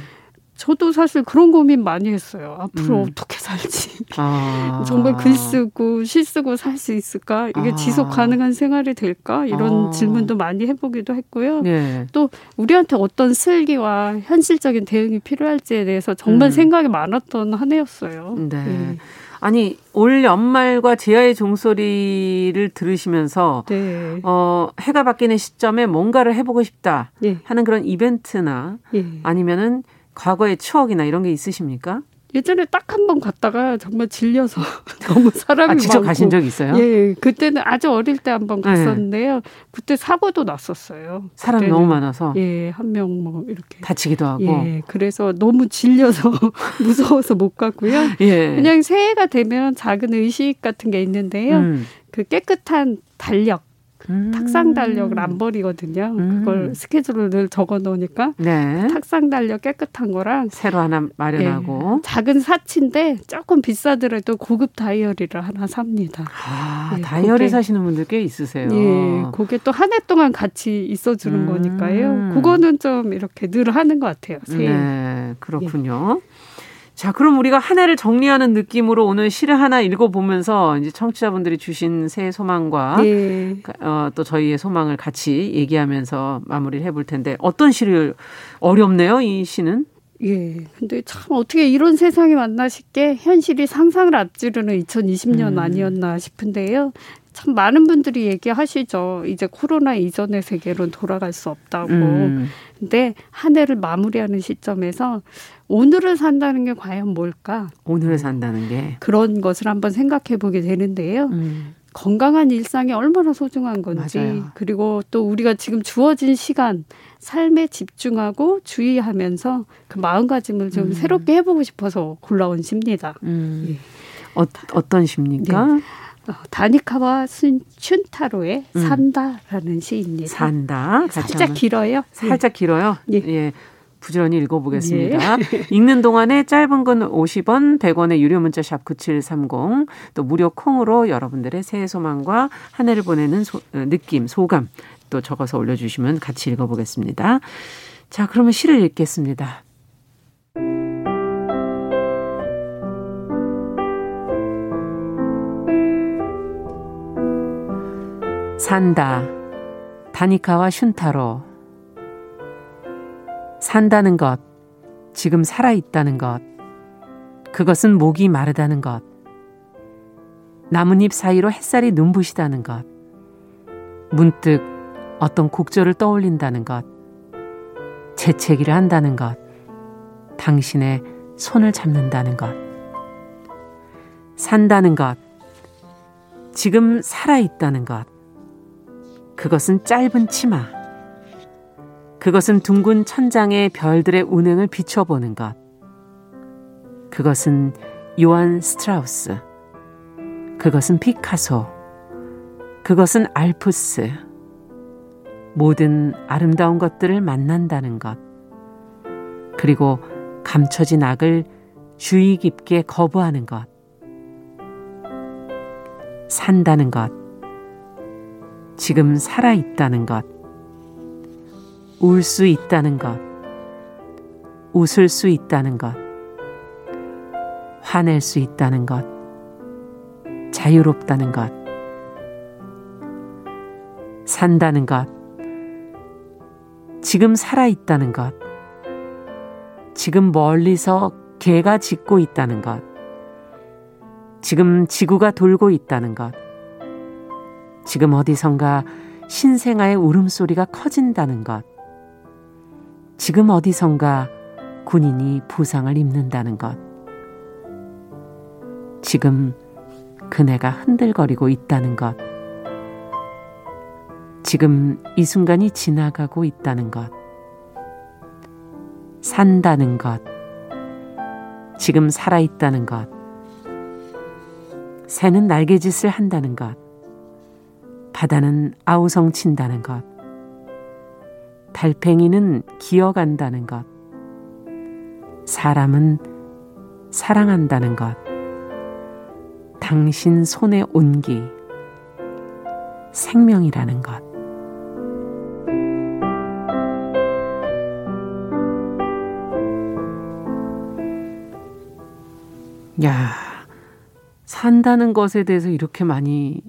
저도 사실 그런 고민 많이 했어요. 앞으로 음. 어떻게 살지. 아. 정말 글 쓰고 시 쓰고 살 수 있을까? 이게 아. 지속 가능한 생활이 될까? 이런 아. 질문도 많이 해보기도 했고요. 네. 또 우리한테 어떤 슬기와 현실적인 대응이 필요할지에 대해서 정말 음. 생각이 많았던 한 해였어요. 네. 네. 아니 올 연말과 제야의 종소리를 들으시면서 네. 어 해가 바뀌는 시점에 뭔가를 해보고 싶다 네. 하는 그런 이벤트나 네. 아니면은 과거의 추억이나 이런 게 있으십니까? 예전에 딱 한 번 갔다가 정말 질려서 너무 사람이 아, 직접 많고. 가신 적 있어요? 예, 그때는 아주 어릴 때 한 번 갔었는데요. 네. 그때 사고도 났었어요. 사람이 너무 많아서. 예, 한 명 뭐 이렇게 다치기도 하고. 예, 그래서 너무 질려서 무서워서 못 갔고요. 예. 그냥 새해가 되면 작은 의식 같은 게 있는데요. 음. 그 깨끗한 달력 음. 탁상 달력을 안 버리거든요. 음. 그걸 스케줄을 늘 적어 놓으니까 네. 탁상 달력 깨끗한 거랑 새로 하나 마련하고 예, 작은 사치인데 조금 비싸더라도 고급 다이어리를 하나 삽니다. 아, 예, 다이어리 그게, 사시는 분들 꽤 있으세요. 예, 그게 또 한 해 동안 같이 있어 주는 음. 거니까요. 그거는 좀 이렇게 늘 하는 것 같아요. 새해. 네, 그렇군요. 예. 자, 그럼 우리가 한 해를 정리하는 느낌으로 오늘 시를 하나 읽어보면서 이제 청취자분들이 주신 새해 소망과 네. 어, 또 저희의 소망을 같이 얘기하면서 마무리를 해볼 텐데 어떤 시를 어렵네요, 이 시는? 예. 근데 참 어떻게 이런 세상이 만나 싶게 현실이 상상을 앞지르는 2020년 음. 아니었나 싶은데요. 참 많은 분들이 얘기하시죠. 이제 코로나 이전의 세계로 돌아갈 수 없다고. 음. 근데 한 해를 마무리하는 시점에서 오늘을 산다는 게 과연 뭘까? 오늘을 산다는 게 그런 것을 한번 생각해 보게 되는데요. 음. 건강한 일상이 얼마나 소중한 건지 맞아요. 그리고 또 우리가 지금 주어진 시간 삶에 집중하고 주의하면서 그 마음가짐을 좀 음. 새롭게 해보고 싶어서 골라온 시입니다. 음. 예. 어, 어떤 시입니까? 네. 어, 다니카와 순, 춘타로의 음. 산다라는 시입니다. 산다. 살짝 길어요. 살짝 네. 길어요. 예. 예. 부지런히 읽어보겠습니다. 예. 읽는 동안에 짧은 건 50원, 100원의 유료 문자 샵 9730, 또 무료 콩으로 여러분들의 새해 소망과 한 해를 보내는 소, 어, 느낌, 소감 또 적어서 올려주시면 같이 읽어보겠습니다. 자, 그러면 시를 읽겠습니다. 산다. 다니카와 슌타로. 산다는 것, 지금 살아있다는 것, 그것은 목이 마르다는 것, 나뭇잎 사이로 햇살이 눈부시다는 것, 문득 어떤 곡절을 떠올린다는 것, 재채기를 한다는 것, 당신의 손을 잡는다는 것, 산다는 것, 지금 살아있다는 것, 그것은 짧은 치마. 그것은 둥근 천장에 별들의 운행을 비춰보는 것. 그것은 요한 스트라우스. 그것은 피카소. 그것은 알프스. 모든 아름다운 것들을 만난다는 것. 그리고 감춰진 악을 주의 깊게 거부하는 것. 산다는 것. 지금 살아있다는 것, 울 수 있다는 것, 웃을 수 있다는 것, 화낼 수 있다는 것, 자유롭다는 것, 산다는 것, 지금 살아있다는 것, 지금 멀리서 개가 짖고 있다는 것, 지금 지구가 돌고 있다는 것, 지금 어디선가 신생아의 울음소리가 커진다는 것. 지금 어디선가 군인이 부상을 입는다는 것. 지금 그네가 흔들거리고 있다는 것. 지금 이 순간이 지나가고 있다는 것. 산다는 것. 지금 살아있다는 것. 새는 날개짓을 한다는 것. 바다는 아우성 친다는 것. 달팽이는 기어간다는 것. 사람은 사랑한다는 것. 당신 손의 온기. 생명이라는 것. 야, 산다는 것에 대해서 이렇게 많이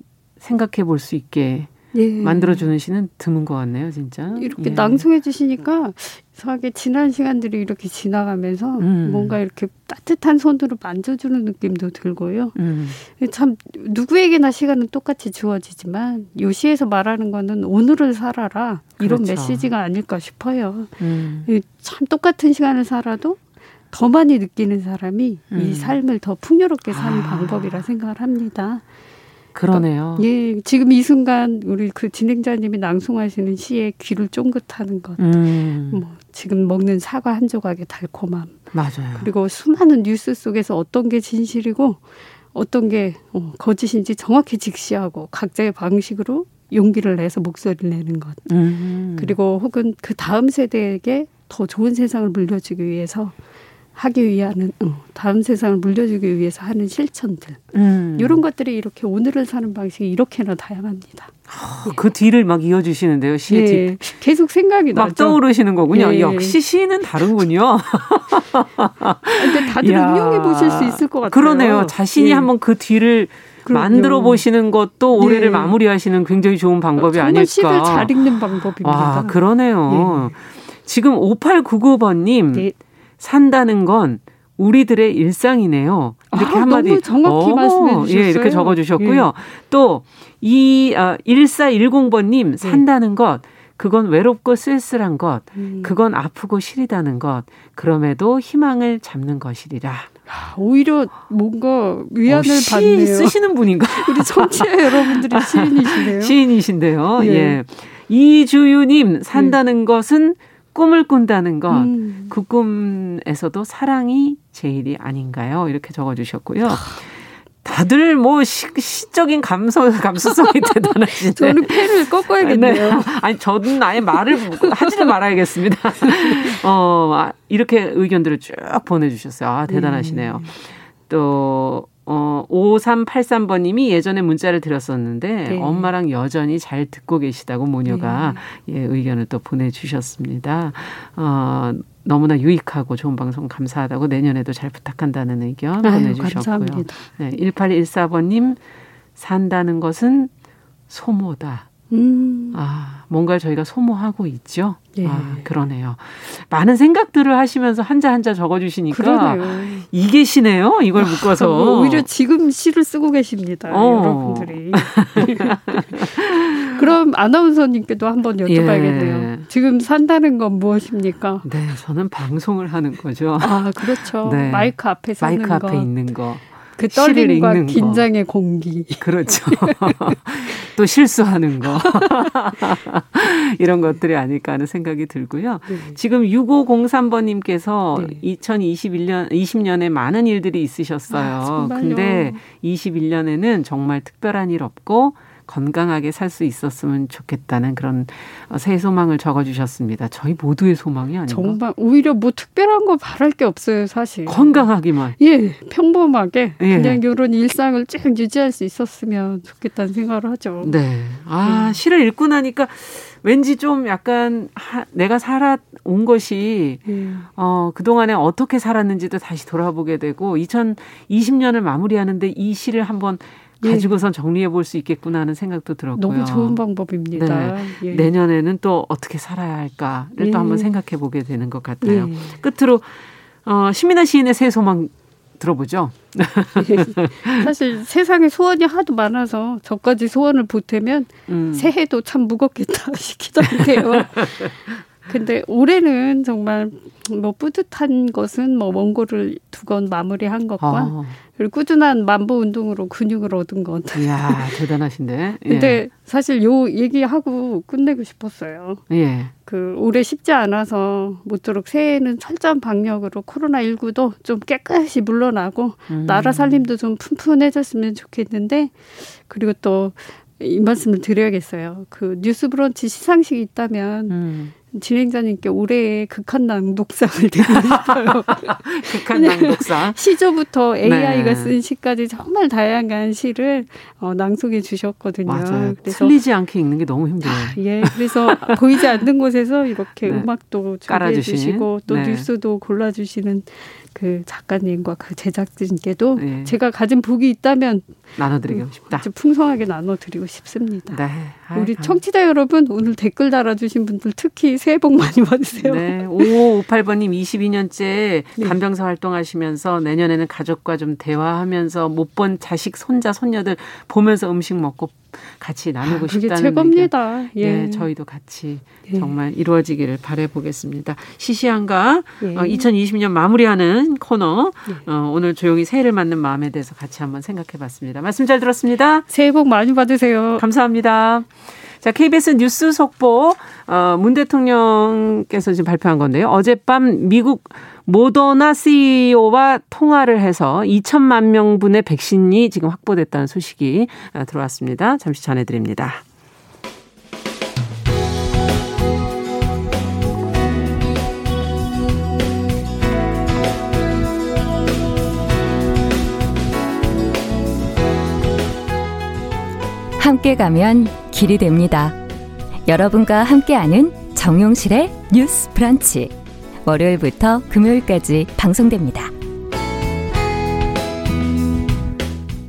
생각해 볼 수 있게 예. 만들어주는 시는 드문 것 같네요, 진짜. 이렇게 예. 낭송해 주시니까 이상하게 지난 시간들이 이렇게 지나가면서 음. 뭔가 이렇게 따뜻한 손으로 만져주는 느낌도 들고요. 음. 참 누구에게나 시간은 똑같이 주어지지만 요 시에서 말하는 거는 오늘을 살아라 이런 그렇죠. 메시지가 아닐까 싶어요. 음. 참 똑같은 시간을 살아도 더 많이 느끼는 사람이 이 음. 삶을 더 풍요롭게 사는 아. 방법이라 생각을 합니다. 그러네요. 예, 지금 이 순간 우리 그 진행자님이 낭송하시는 시에 귀를 쫑긋하는 것, 음. 뭐 지금 먹는 사과 한 조각의 달콤함, 맞아요. 그리고 수많은 뉴스 속에서 어떤 게 진실이고 어떤 게 어, 거짓인지 정확히 직시하고 각자의 방식으로 용기를 내서 목소리를 내는 것, 음. 그리고 혹은 그 다음 세대에게 더 좋은 세상을 물려주기 위해서 하기 위한 어, 다음 세상을 물려주기 위해서 하는 실천들 음. 이런 것들이 이렇게 오늘을 사는 방식이 이렇게나 다양합니다. 어, 그 뒤를 막 이어주시는데요. 시의 예, 계속 생각이 막 나죠. 떠오르시는 거군요. 예. 역시 시는 다르군요. 근데 다들 응용해 보실 수 있을 것 같아요. 그러네요. 자신이 예. 한번 그 뒤를 그럼요. 만들어 보시는 것도 올해를 예. 마무리하시는 굉장히 좋은 방법이 아닐까. 시를 잘 읽는 방법입니다. 와, 그러네요. 예. 지금 5899번님 산다는 건 우리들의 일상이네요. 이렇게 아, 한마디 너무 정확히 어, 말씀해 주셨어요. 예, 이렇게 적어 주셨고요. 예. 또이 아, 1410번 님 산다는 예. 것 그건 외롭고 쓸쓸한 것, 음. 그건 아프고 시리다는 것, 그럼에도 희망을 잡는 것이리라. 오히려 뭔가 위안을 어, 받네요. 쓰시는 분인가? 우리 청취자 여러분들이 시인이시네요. 시인이신데요. 예. 예. 이주유님 산다는 예. 것은 꿈을 꾼다는 것, 음. 그 꿈에서도 사랑이 제일이 아닌가요? 이렇게 적어주셨고요. 다들 뭐 시, 시적인 감성 감수성이 대단하시네. 저는 펜을 꺾어야겠네요. 네. 아니 저는 아예 말을 하지를 말아야겠습니다. 어 아, 이렇게 의견들을 쭉 보내주셨어요. 아 대단하시네요. 네. 또 어, 5383번님이 예전에 문자를 드렸었는데 네. 엄마랑 여전히 잘 듣고 계시다고 모녀가 네. 예, 의견을 또 보내주셨습니다. 어, 너무나 유익하고 좋은 방송 감사하다고 내년에도 잘 부탁한다는 의견 아유, 보내주셨고요. 감사합니다. 네, 1814번님 산다는 것은 소모다. 음. 아, 뭔가 저희가 소모하고 있죠. 예. 아, 그러네요. 많은 생각들을 하시면서 한자 한자 적어주시니까 그러네요. 이게 시네요. 이걸 아, 묶어서 뭐 오히려 지금 시를 쓰고 계십니다. 어. 여러분들이. 그럼 아나운서님께도 한번 여쭤봐야겠네요. 예. 지금 산다는 건 무엇입니까? 네, 저는 방송을 하는 거죠. 아, 그렇죠. 네. 마이크 앞에 서는 마이크 앞에 있는 거. 그 떨림과 긴장의 거. 공기. 그렇죠. 또 실수하는 거. 이런 것들이 아닐까 하는 생각이 들고요. 네. 지금 6503번님께서 네. 2021년, 20년에 많은 일들이 있으셨어요. 아, 근데 21년에는 정말 특별한 일 없고 건강하게 살 수 있었으면 좋겠다는 그런 어, 새 소망을 적어주셨습니다. 저희 모두의 소망이 아닌가? 정말 오히려 뭐 특별한 거 바랄 게 없어요, 사실. 건강하기만. 예, 평범하게 예. 그냥 이런 일상을 쭉 유지할 수 있었으면 좋겠다는 생각을 하죠. 네. 아 음. 시를 읽고 나니까 왠지 좀 약간 하, 내가 살아온 것이 음. 어, 그동안에 어떻게 살았는지도 다시 돌아보게 되고 2020년을 마무리하는데 이 시를 한번 예. 가지고선 정리해 볼 수 있겠구나 하는 생각도 들었고요. 너무 좋은 방법입니다. 네. 예. 내년에는 또 어떻게 살아야 할까를 예. 또 한번 생각해 보게 되는 것 같아요. 예. 끝으로 어, 시민아 시인의 새 소망 들어보죠. 사실 세상에 소원이 하도 많아서 저까지 소원을 보태면 음. 새해도 참 무겁겠다 싶기도 해요. 근데 올해는 정말 뭐 뿌듯한 것은 뭐 원고를 두 권 마무리한 것과 아. 그리고 꾸준한 만보 운동으로 근육을 얻은 것. 이야 대단하신데. 예. 근데 사실 요 얘기하고 끝내고 싶었어요. 예. 그 올해 쉽지 않아서 모쪼록 새해에는 철저한 방역으로 코로나 19도 좀 깨끗이 물러나고 음. 나라 살림도 좀 푼푼해졌으면 좋겠는데 그리고 또 이 말씀을 드려야겠어요. 그 뉴스브런치 시상식이 있다면 음. 진행자님께 올해의 극한 낭독상을 드리고 싶어요. 극한 낭독상. 시조부터 AI가 네. 쓴 시까지 정말 다양한 시를 어, 낭송해 주셨거든요. 맞아요. 그래서 틀리지 않게 읽는 게 너무 힘들어요. 아, 예, 그래서 보이지 않는 곳에서 이렇게 네. 음악도 준비해 주시고 또 네. 뉴스도 골라주시는 그 작가님과 그 제작진께도 네. 제가 가진 복이 있다면 나눠드리고 싶다. 풍성하게 나눠드리고 싶습니다. 네. 우리 청취자 여러분 오늘 댓글 달아주신 분들 특히 새해 복 많이 받으세요. 네. 5558번님 22년째 네. 간병사 활동하시면서 내년에는 가족과 좀 대화하면서 못 본 자식, 손자, 손녀들 보면서 음식 먹고 같이 나누고 아, 싶다는 최고입니다. 예. 네, 저희도 같이 예. 정말 이루어지기를 바라보겠습니다. 시시한가 예. 어, 2020년 마무리하는 코너 예. 어, 오늘 조용히 새해를 맞는 마음에 대해서 같이 한번 생각해봤습니다. 말씀 잘 들었습니다. 새해 복 많이 받으세요. 감사합니다. 자, KBS 뉴스 속보, 어, 문 대통령께서 지금 발표한 건데요. 어젯밤 미국 모더나 CEO와 통화를 해서 2천만 명분의 백신이 지금 확보됐다는 소식이 어, 들어왔습니다. 잠시 전해드립니다. 함께 가면 길이 됩니다. 여러분과 함께하는 정용실의 뉴스 브런치. 월요일부터 금요일까지 방송됩니다.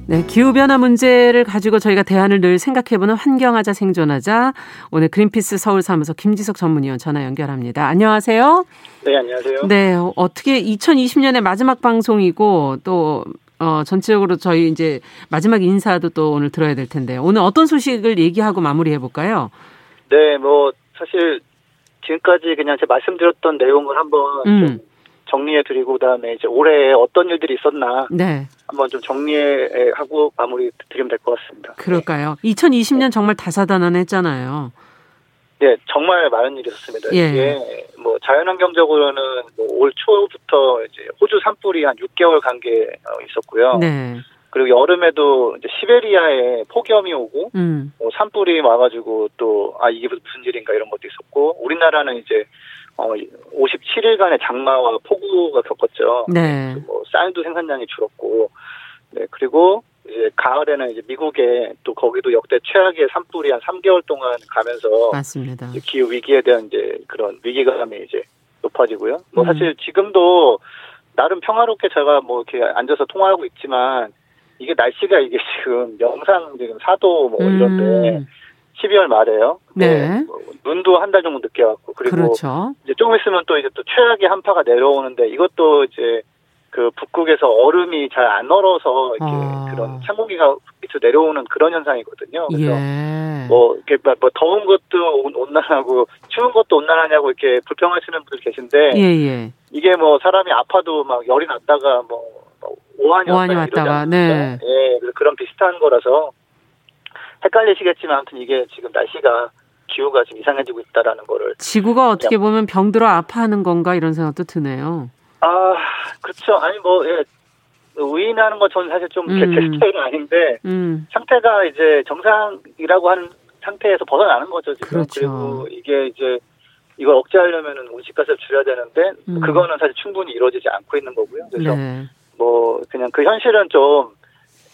네, 기후변화 문제를 가지고 저희가 대안을 늘 생각해보는 환경하자 생존하자. 오늘 그린피스 서울사무소 김지석 전문위원 전화 연결합니다. 안녕하세요. 네, 안녕하세요. 네, 어떻게 2020년의 마지막 방송이고 또 어, 전체적으로 저희 이제 마지막 인사도 또 오늘 들어야 될 텐데 오늘 어떤 소식을 얘기하고 마무리해 볼까요? 네, 뭐 사실 지금까지 그냥 제가 말씀드렸던 내용을 한번 음. 좀 정리해 드리고 그다음에 이제 올해 어떤 일들이 있었나 네. 한번 좀 정리하고 마무리 드리면 될 것 같습니다. 그럴까요? 네. 2020년 정말 다사다난했잖아요. 네, 정말 많은 일이 있었습니다. 예. 이게 뭐 자연환경적으로는 뭐올 초부터 이제 호주 산불이 한 6개월 간게 어, 있었고요. 네. 그리고 여름에도 이제 시베리아에 폭염이 오고 음. 뭐 산불이 와가지고 또 아 이게 무슨 일인가 이런 것도 있었고 우리나라는 이제 어 57일간의 장마와 폭우가 겪었죠. 네. 뭐 쌀도 생산량이 줄었고 네 그리고 이제 가을에는 이제 미국에 또 거기도 역대 최악의 산불이 한 3개월 동안 가면서 맞습니다. 기후 위기에 대한 이제 그런 위기감이 이제 높아지고요. 뭐 음. 사실 지금도 나름 평화롭게 제가 뭐 이렇게 앉아서 통화하고 있지만 이게 날씨가 이게 지금 영상 지금 4도 뭐 음. 이런데 12월 말에요. 네. 뭐 눈도 한 달 정도 늦게 왔고 그리고 그렇죠. 이제 조금 있으면 또 이제 또 최악의 한파가 내려오는데 이것도 이제 그 북극에서 얼음이 잘 안 얼어서 이렇게 아. 그런 찬 공기가 밑으로 내려오는 그런 현상이거든요. 그래서 예. 뭐 이렇게 뭐, 뭐 더운 것도 온난하고 추운 것도 온난하냐고 이렇게 불평하시는 분들 계신데 예, 예. 이게 뭐 사람이 아파도 막 열이 났다가 뭐 오한이, 오한이 왔다가 네. 예, 그런 비슷한 거라서 헷갈리시겠지만 아무튼 이게 지금 날씨가 기후가 좀 이상해지고 있다라는 거를 지구가 어떻게 보면 병들어 아파하는 건가 이런 생각도 드네요. 아, 그렇죠. 아니 뭐 예. 우인하는 건 저는 사실 좀 음. 제 스타일은 아닌데 음. 상태가 이제 정상이라고 하는 상태에서 벗어나는 거죠 지금. 그렇죠. 그리고 이게 이제 이걸 억제하려면은 온실가스를 줄여야 되는데 음. 그거는 사실 충분히 이루어지지 않고 있는 거고요. 그래서 네. 뭐 그냥 그 현실은 좀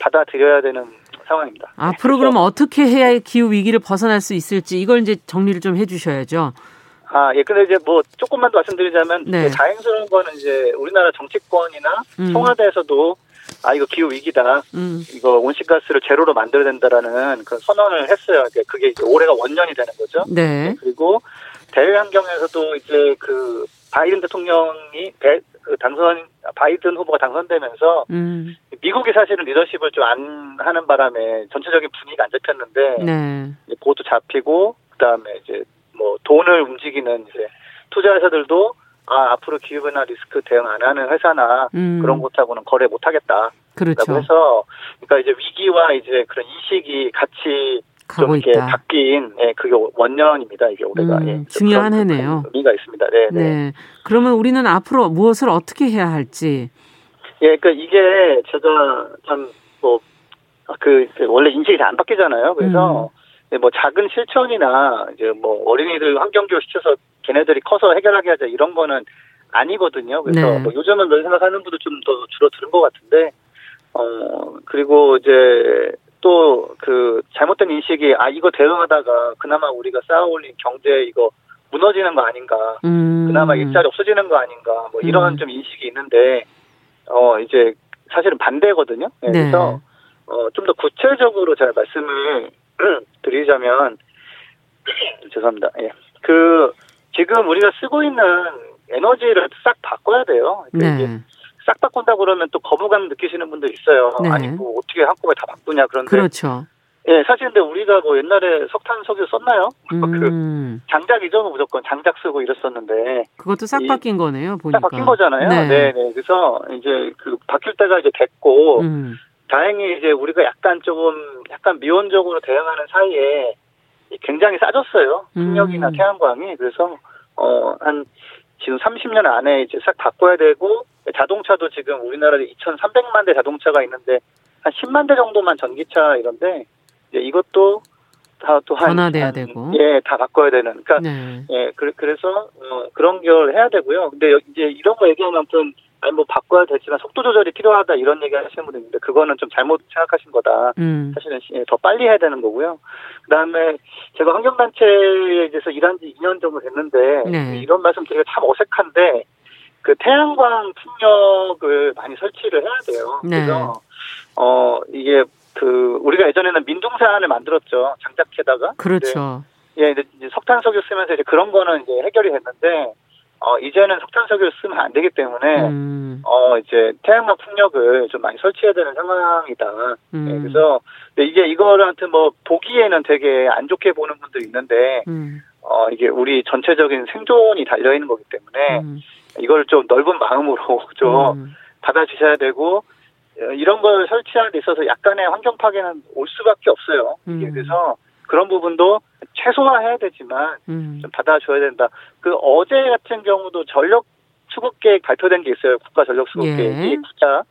받아들여야 되는 상황입니다. 앞으로 그러면 어떻게 해야 기후 위기를 벗어날 수 있을지 이걸 이제 정리를 좀 해주셔야죠. 아, 예. 근데 이제 뭐 조금만 더 말씀드리자면 네. 다행스러운 거는 이제 우리나라 정치권이나 음. 청와대에서도 아 이거 기후 위기다. 음. 이거 온실가스를 제로로 만들어야 된다라는 그 선언을 했어요. 그게 이제 올해가 원년이 되는 거죠. 네. 네. 그리고 대외 환경에서도 이제 그 바이든 대통령이 배, 그 당선 바이든 후보가 당선되면서 음. 미국이 사실은 리더십을 좀 안 하는 바람에 전체적인 분위기가 안 잡혔는데 네. 그것도 잡히고 그다음에 이제 뭐 돈을 움직이는 이제 투자 회사들도 아 앞으로 기후변화 리스크 대응 안 하는 회사나 음. 그런 곳하고는 거래 못 하겠다. 그렇죠. 해서 그러니까 이제 위기와 이제 그런 인식이 같이 좀 이렇게 있다. 바뀐 예, 그게 원년입니다. 이게 올해가 음, 예, 중요한 해네요. 의미가 있습니다. 네, 네, 네. 그러면 우리는 앞으로 무엇을 어떻게 해야 할지. 예, 그러니까 이게 제가 참뭐그 그 원래 인식이 잘안 바뀌잖아요. 그래서 음. 네, 뭐 작은 실천이나 이제 뭐 어린이들 환경교육 시켜서 걔네들이 커서 해결하게 하자 이런 거는 아니거든요. 그래서 네. 뭐 요즘은 그런 생각하는 분도 좀 더 줄어드는 것 같은데 어 그리고 이제 또 그 잘못된 인식이 아 이거 대응하다가 그나마 우리가 쌓아올린 경제 이거 무너지는 거 아닌가 음. 그나마 일자리 없어지는 거 아닌가 뭐 이런 음. 좀 인식이 있는데 어 이제 사실은 반대거든요. 네. 네. 그래서 어, 좀 더 구체적으로 제가 말씀을 드리자면 죄송합니다. 예. 그 지금 우리가 쓰고 있는 에너지를 싹 바꿔야 돼요. 그러니까 네. 싹 바꾼다 그러면 또 거부감 느끼시는 분들 있어요. 네. 아니 뭐 어떻게 한꺼번에 다 바꾸냐 그런데 그렇죠. 예, 사실 근데 우리가 뭐 옛날에 석탄 석유 썼나요? 음. 그 장작이죠, 무조건 장작 쓰고 이랬었는데 그것도 싹 바뀐 거네요. 보니까 싹 바뀐 거잖아요. 네. 네, 네. 그래서 이제 그 바뀔 때가 이제 됐고 음. 다행히 이제 우리가 약간 조금 약간 미온적으로 대응하는 사이에 굉장히 싸졌어요. 풍력이나 음. 태양광이 그래서 어 한 지금 30년 안에 이제 싹 바꿔야 되고 자동차도 지금 우리나라에 2,300만 대 자동차가 있는데 한 10만 대 정도만 전기차 이런데 이제 이것도 다 또한 변화돼야 한, 되고 예다 바꿔야 되는 그러니까 네. 예 그, 그래서 어, 그런 걸 해야 되고요. 근데 이제 이런 거 얘기하면 아무튼 아니 뭐 바꿔야 되지만 속도 조절이 필요하다 이런 얘기 하시는 분들 있는데 그거는 좀 잘못 생각하신 거다. 음. 사실은 예, 더 빨리 해야 되는 거고요. 그다음에 제가 환경단체에 대해서 일한 지 2년 정도 됐는데 네. 이런 말씀 드리기가 참 어색한데 그 태양광 풍력을 많이 설치를 해야 돼요. 네. 그래서 어 이게 그 우리가 예전에는 민둥산을 만들었죠 장작해다가 그렇죠. 예, 이제 석탄 석유 쓰면서 이제 그런 거는 이제 해결이 됐는데 어 이제는 석탄 석유를 쓰면 안 되기 때문에 음. 어 이제 태양광 풍력을 좀 많이 설치해야 되는 상황이다. 예, 음. 예, 그래서 이게 이거를 한테 뭐 보기에는 되게 안 좋게 보는 분도 있는데 음. 어 이게 우리 전체적인 생존이 달려 있는 거기 때문에 음. 이걸 좀 넓은 마음으로 좀 음. 받아주셔야 되고 어, 이런 걸 설치하는 데 있어서 약간의 환경 파괴는 올 수밖에 없어요. 음. 그래서 그런 부분도 최소화해야 되지만 음. 좀 받아줘야 된다. 그 어제 같은 경우도 전력 수급 계획 발표된 게 있어요. 국가 전력 수급 예. 계획이 국가.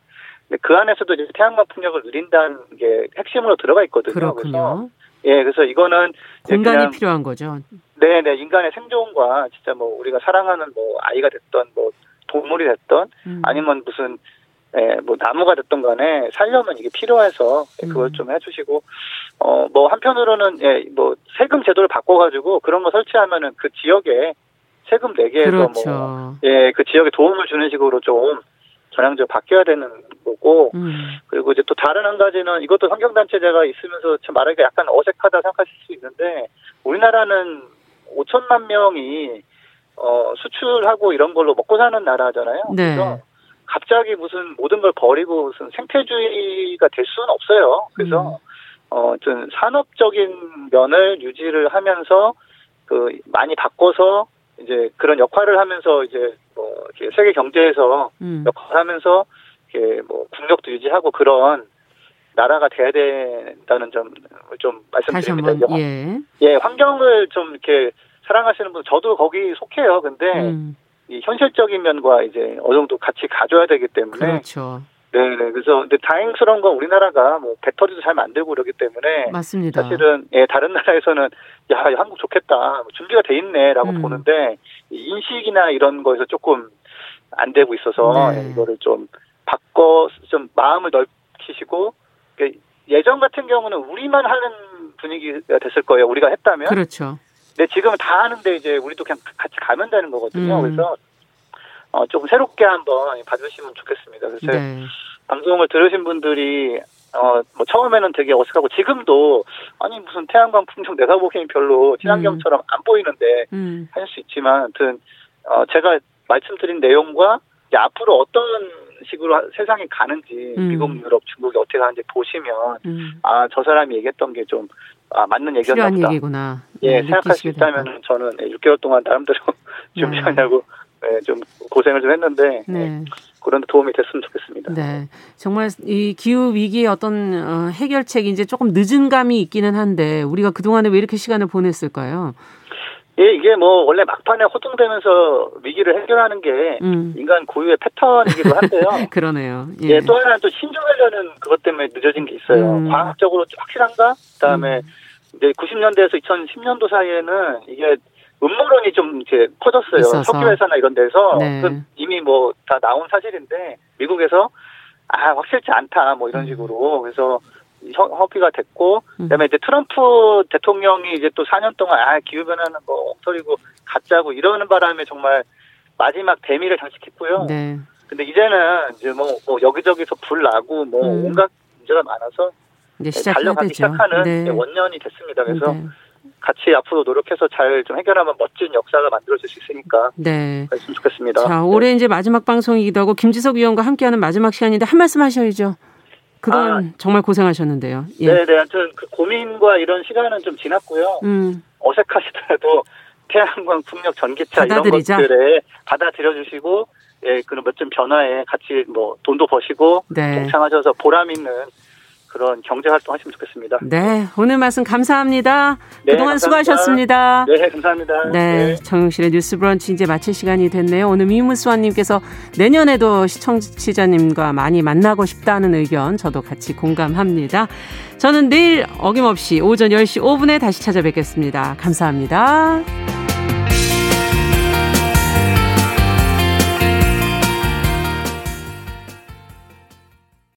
근데 그 안에서도 이제 태양광 풍력을 누린다는 게 핵심으로 들어가 있거든요. 그렇군요. 그래서 예, 그래서 이거는 공간이 필요한 거죠. 네, 네, 인간의 생존과 진짜 뭐 우리가 사랑하는 뭐 아이가 됐던 뭐 동물이 됐던 음. 아니면 무슨 예, 뭐 나무가 됐던 간에 살려면 이게 필요해서 예, 그걸 음. 좀 해주시고 어 뭐 한편으로는 예, 뭐 세금 제도를 바꿔가지고 그런 거 설치하면은 그 지역에 세금 내게 해서 뭐 그렇죠. 뭐예 그 지역에 도움을 주는 식으로 좀 전향적으로 바뀌어야 되는 거고 음. 그리고 이제 또 다른 한 가지는 이것도 환경단체제가 있으면서 참 말하기가 약간 어색하다 생각하실 수 있는데 우리나라는 5천만 명이 어 수출하고 이런 걸로 먹고 사는 나라잖아요. 네. 그래서 갑자기 무슨 모든 걸 버리고 무슨 생태주의가 될 수는 없어요. 그래서 음. 어, 좀 산업적인 면을 유지를 하면서 그 많이 바꿔서 이제 그런 역할을 하면서 이제 뭐 이렇게 세계 경제에서 음. 역할을 하면서 이렇게 뭐 국력도 유지하고 그런 나라가 돼야 된다는 점좀 말씀드립니다. 예. 예, 환경을 좀 이렇게 사랑하시는 분 저도 거기 속해요. 근데 음. 이 현실적인 면과 이제 어느 정도 같이 가져야 되기 때문에 그렇죠. 네, 네. 그래서 근데 다행스러운 건 우리나라가 뭐 배터리도 잘 만들고 그러기 때문에 맞습니다. 사실은 예, 다른 나라에서는 야, 한국 좋겠다. 뭐 준비가 돼 있네라고 음. 보는데 인식이나 이런 거에서 조금 안 되고 있어서 네. 이거를 좀 바꿔 좀 마음을 넓히시고 예전 같은 경우는 우리만 하는 분위기가 됐을 거예요. 우리가 했다면. 그렇죠. 근데 지금은 다 하는데 이제 우리도 그냥 같이 가면 되는 거거든요. 음. 그래서 어, 조금 새롭게 한번 봐주시면 좋겠습니다. 그래서 네. 방송을 들으신 분들이 어, 뭐 처음에는 되게 어색하고 지금도 아니 무슨 태양광 풍력 내가 보기엔 별로 친환경처럼 음. 안 보이는데 음. 할수 있지만 아무튼 어, 제가 말씀드린 내용과 이제 앞으로 어떤 식으로 세상이 가는지 음. 미국, 유럽, 중국이 어떻게 가는지 보시면 음. 아저 사람이 얘기했던 게 좀 아, 맞는 얘기였나 보다. 얘기구나. 예, 네, 생각할 수 있다면 저는 6개월 동안 나름대로 준비하냐고 네, 좀 고생을 좀 했는데 네. 네. 그런 도움이 됐으면 좋겠습니다. 네, 정말 이 기후 위기의 어떤 어, 해결책이 이제 조금 늦은 감이 있기는 한데 우리가 그 동안에 왜 이렇게 시간을 보냈을까요? 예, 이게 뭐 원래 막판에 호통되면서 위기를 해결하는 게 음. 인간 고유의 패턴이기도 한데요. 그러네요. 예. 예. 또 하나는 또 신중하려는 그것 때문에 늦어진 게 있어요. 음. 과학적으로 확실한가? 그다음에 음. 이제 90년대에서 2010년도 사이에는 이게 음모론이 좀 이제 퍼졌어요. 석유 회사나 이런 데서 네. 그 이미 뭐 다 나온 사실인데 미국에서 아 확실치 않다 뭐 이런 음. 식으로 그래서 허피가 됐고 음. 그다음에 이제 트럼프 대통령이 이제 또 4년 동안 아 기후 변화는 뭐 엉터리고 가짜고 이러는 바람에 정말 마지막 대미를 장식했고요. 네. 근데 이제는 이제 뭐, 뭐 여기저기서 불 나고 뭐 음. 온갖 문제가 많아서 이제 달려가기 되죠. 시작하는 네. 원년이 됐습니다. 그래서 네. 같이 앞으로 노력해서 잘 좀 해결하면 멋진 역사가 만들어질 수 있으니까 네. 했으면 좋겠습니다. 자, 올해 네. 이제 마지막 방송이기도 하고 김지석 위원과 함께하는 마지막 시간인데 한 말씀 하셔야죠. 그동안 아, 정말 고생하셨는데요. 예. 네, 네. 아무튼 그 고민과 이런 시간은 좀 지났고요. 음. 어색하시더라도 태양광, 풍력, 전기차 받아들이자. 이런 것들에 받아들여 주시고 예, 그런 멋진 변화에 같이 뭐 돈도 버시고 네. 동참하셔서 보람 있는 그런 경제 활동 하시면 좋겠습니다. 네, 오늘 말씀 감사합니다. 네, 그동안 감사합니다. 수고하셨습니다. 네, 감사합니다. 네, 네. 정용실의 뉴스 브런치 이제 마칠 시간이 됐네요. 오늘 미무스와님께서 내년에도 시청자님과 많이 만나고 싶다는 의견 저도 같이 공감합니다. 저는 내일 어김없이 오전 10시 5분에 다시 찾아뵙겠습니다. 감사합니다.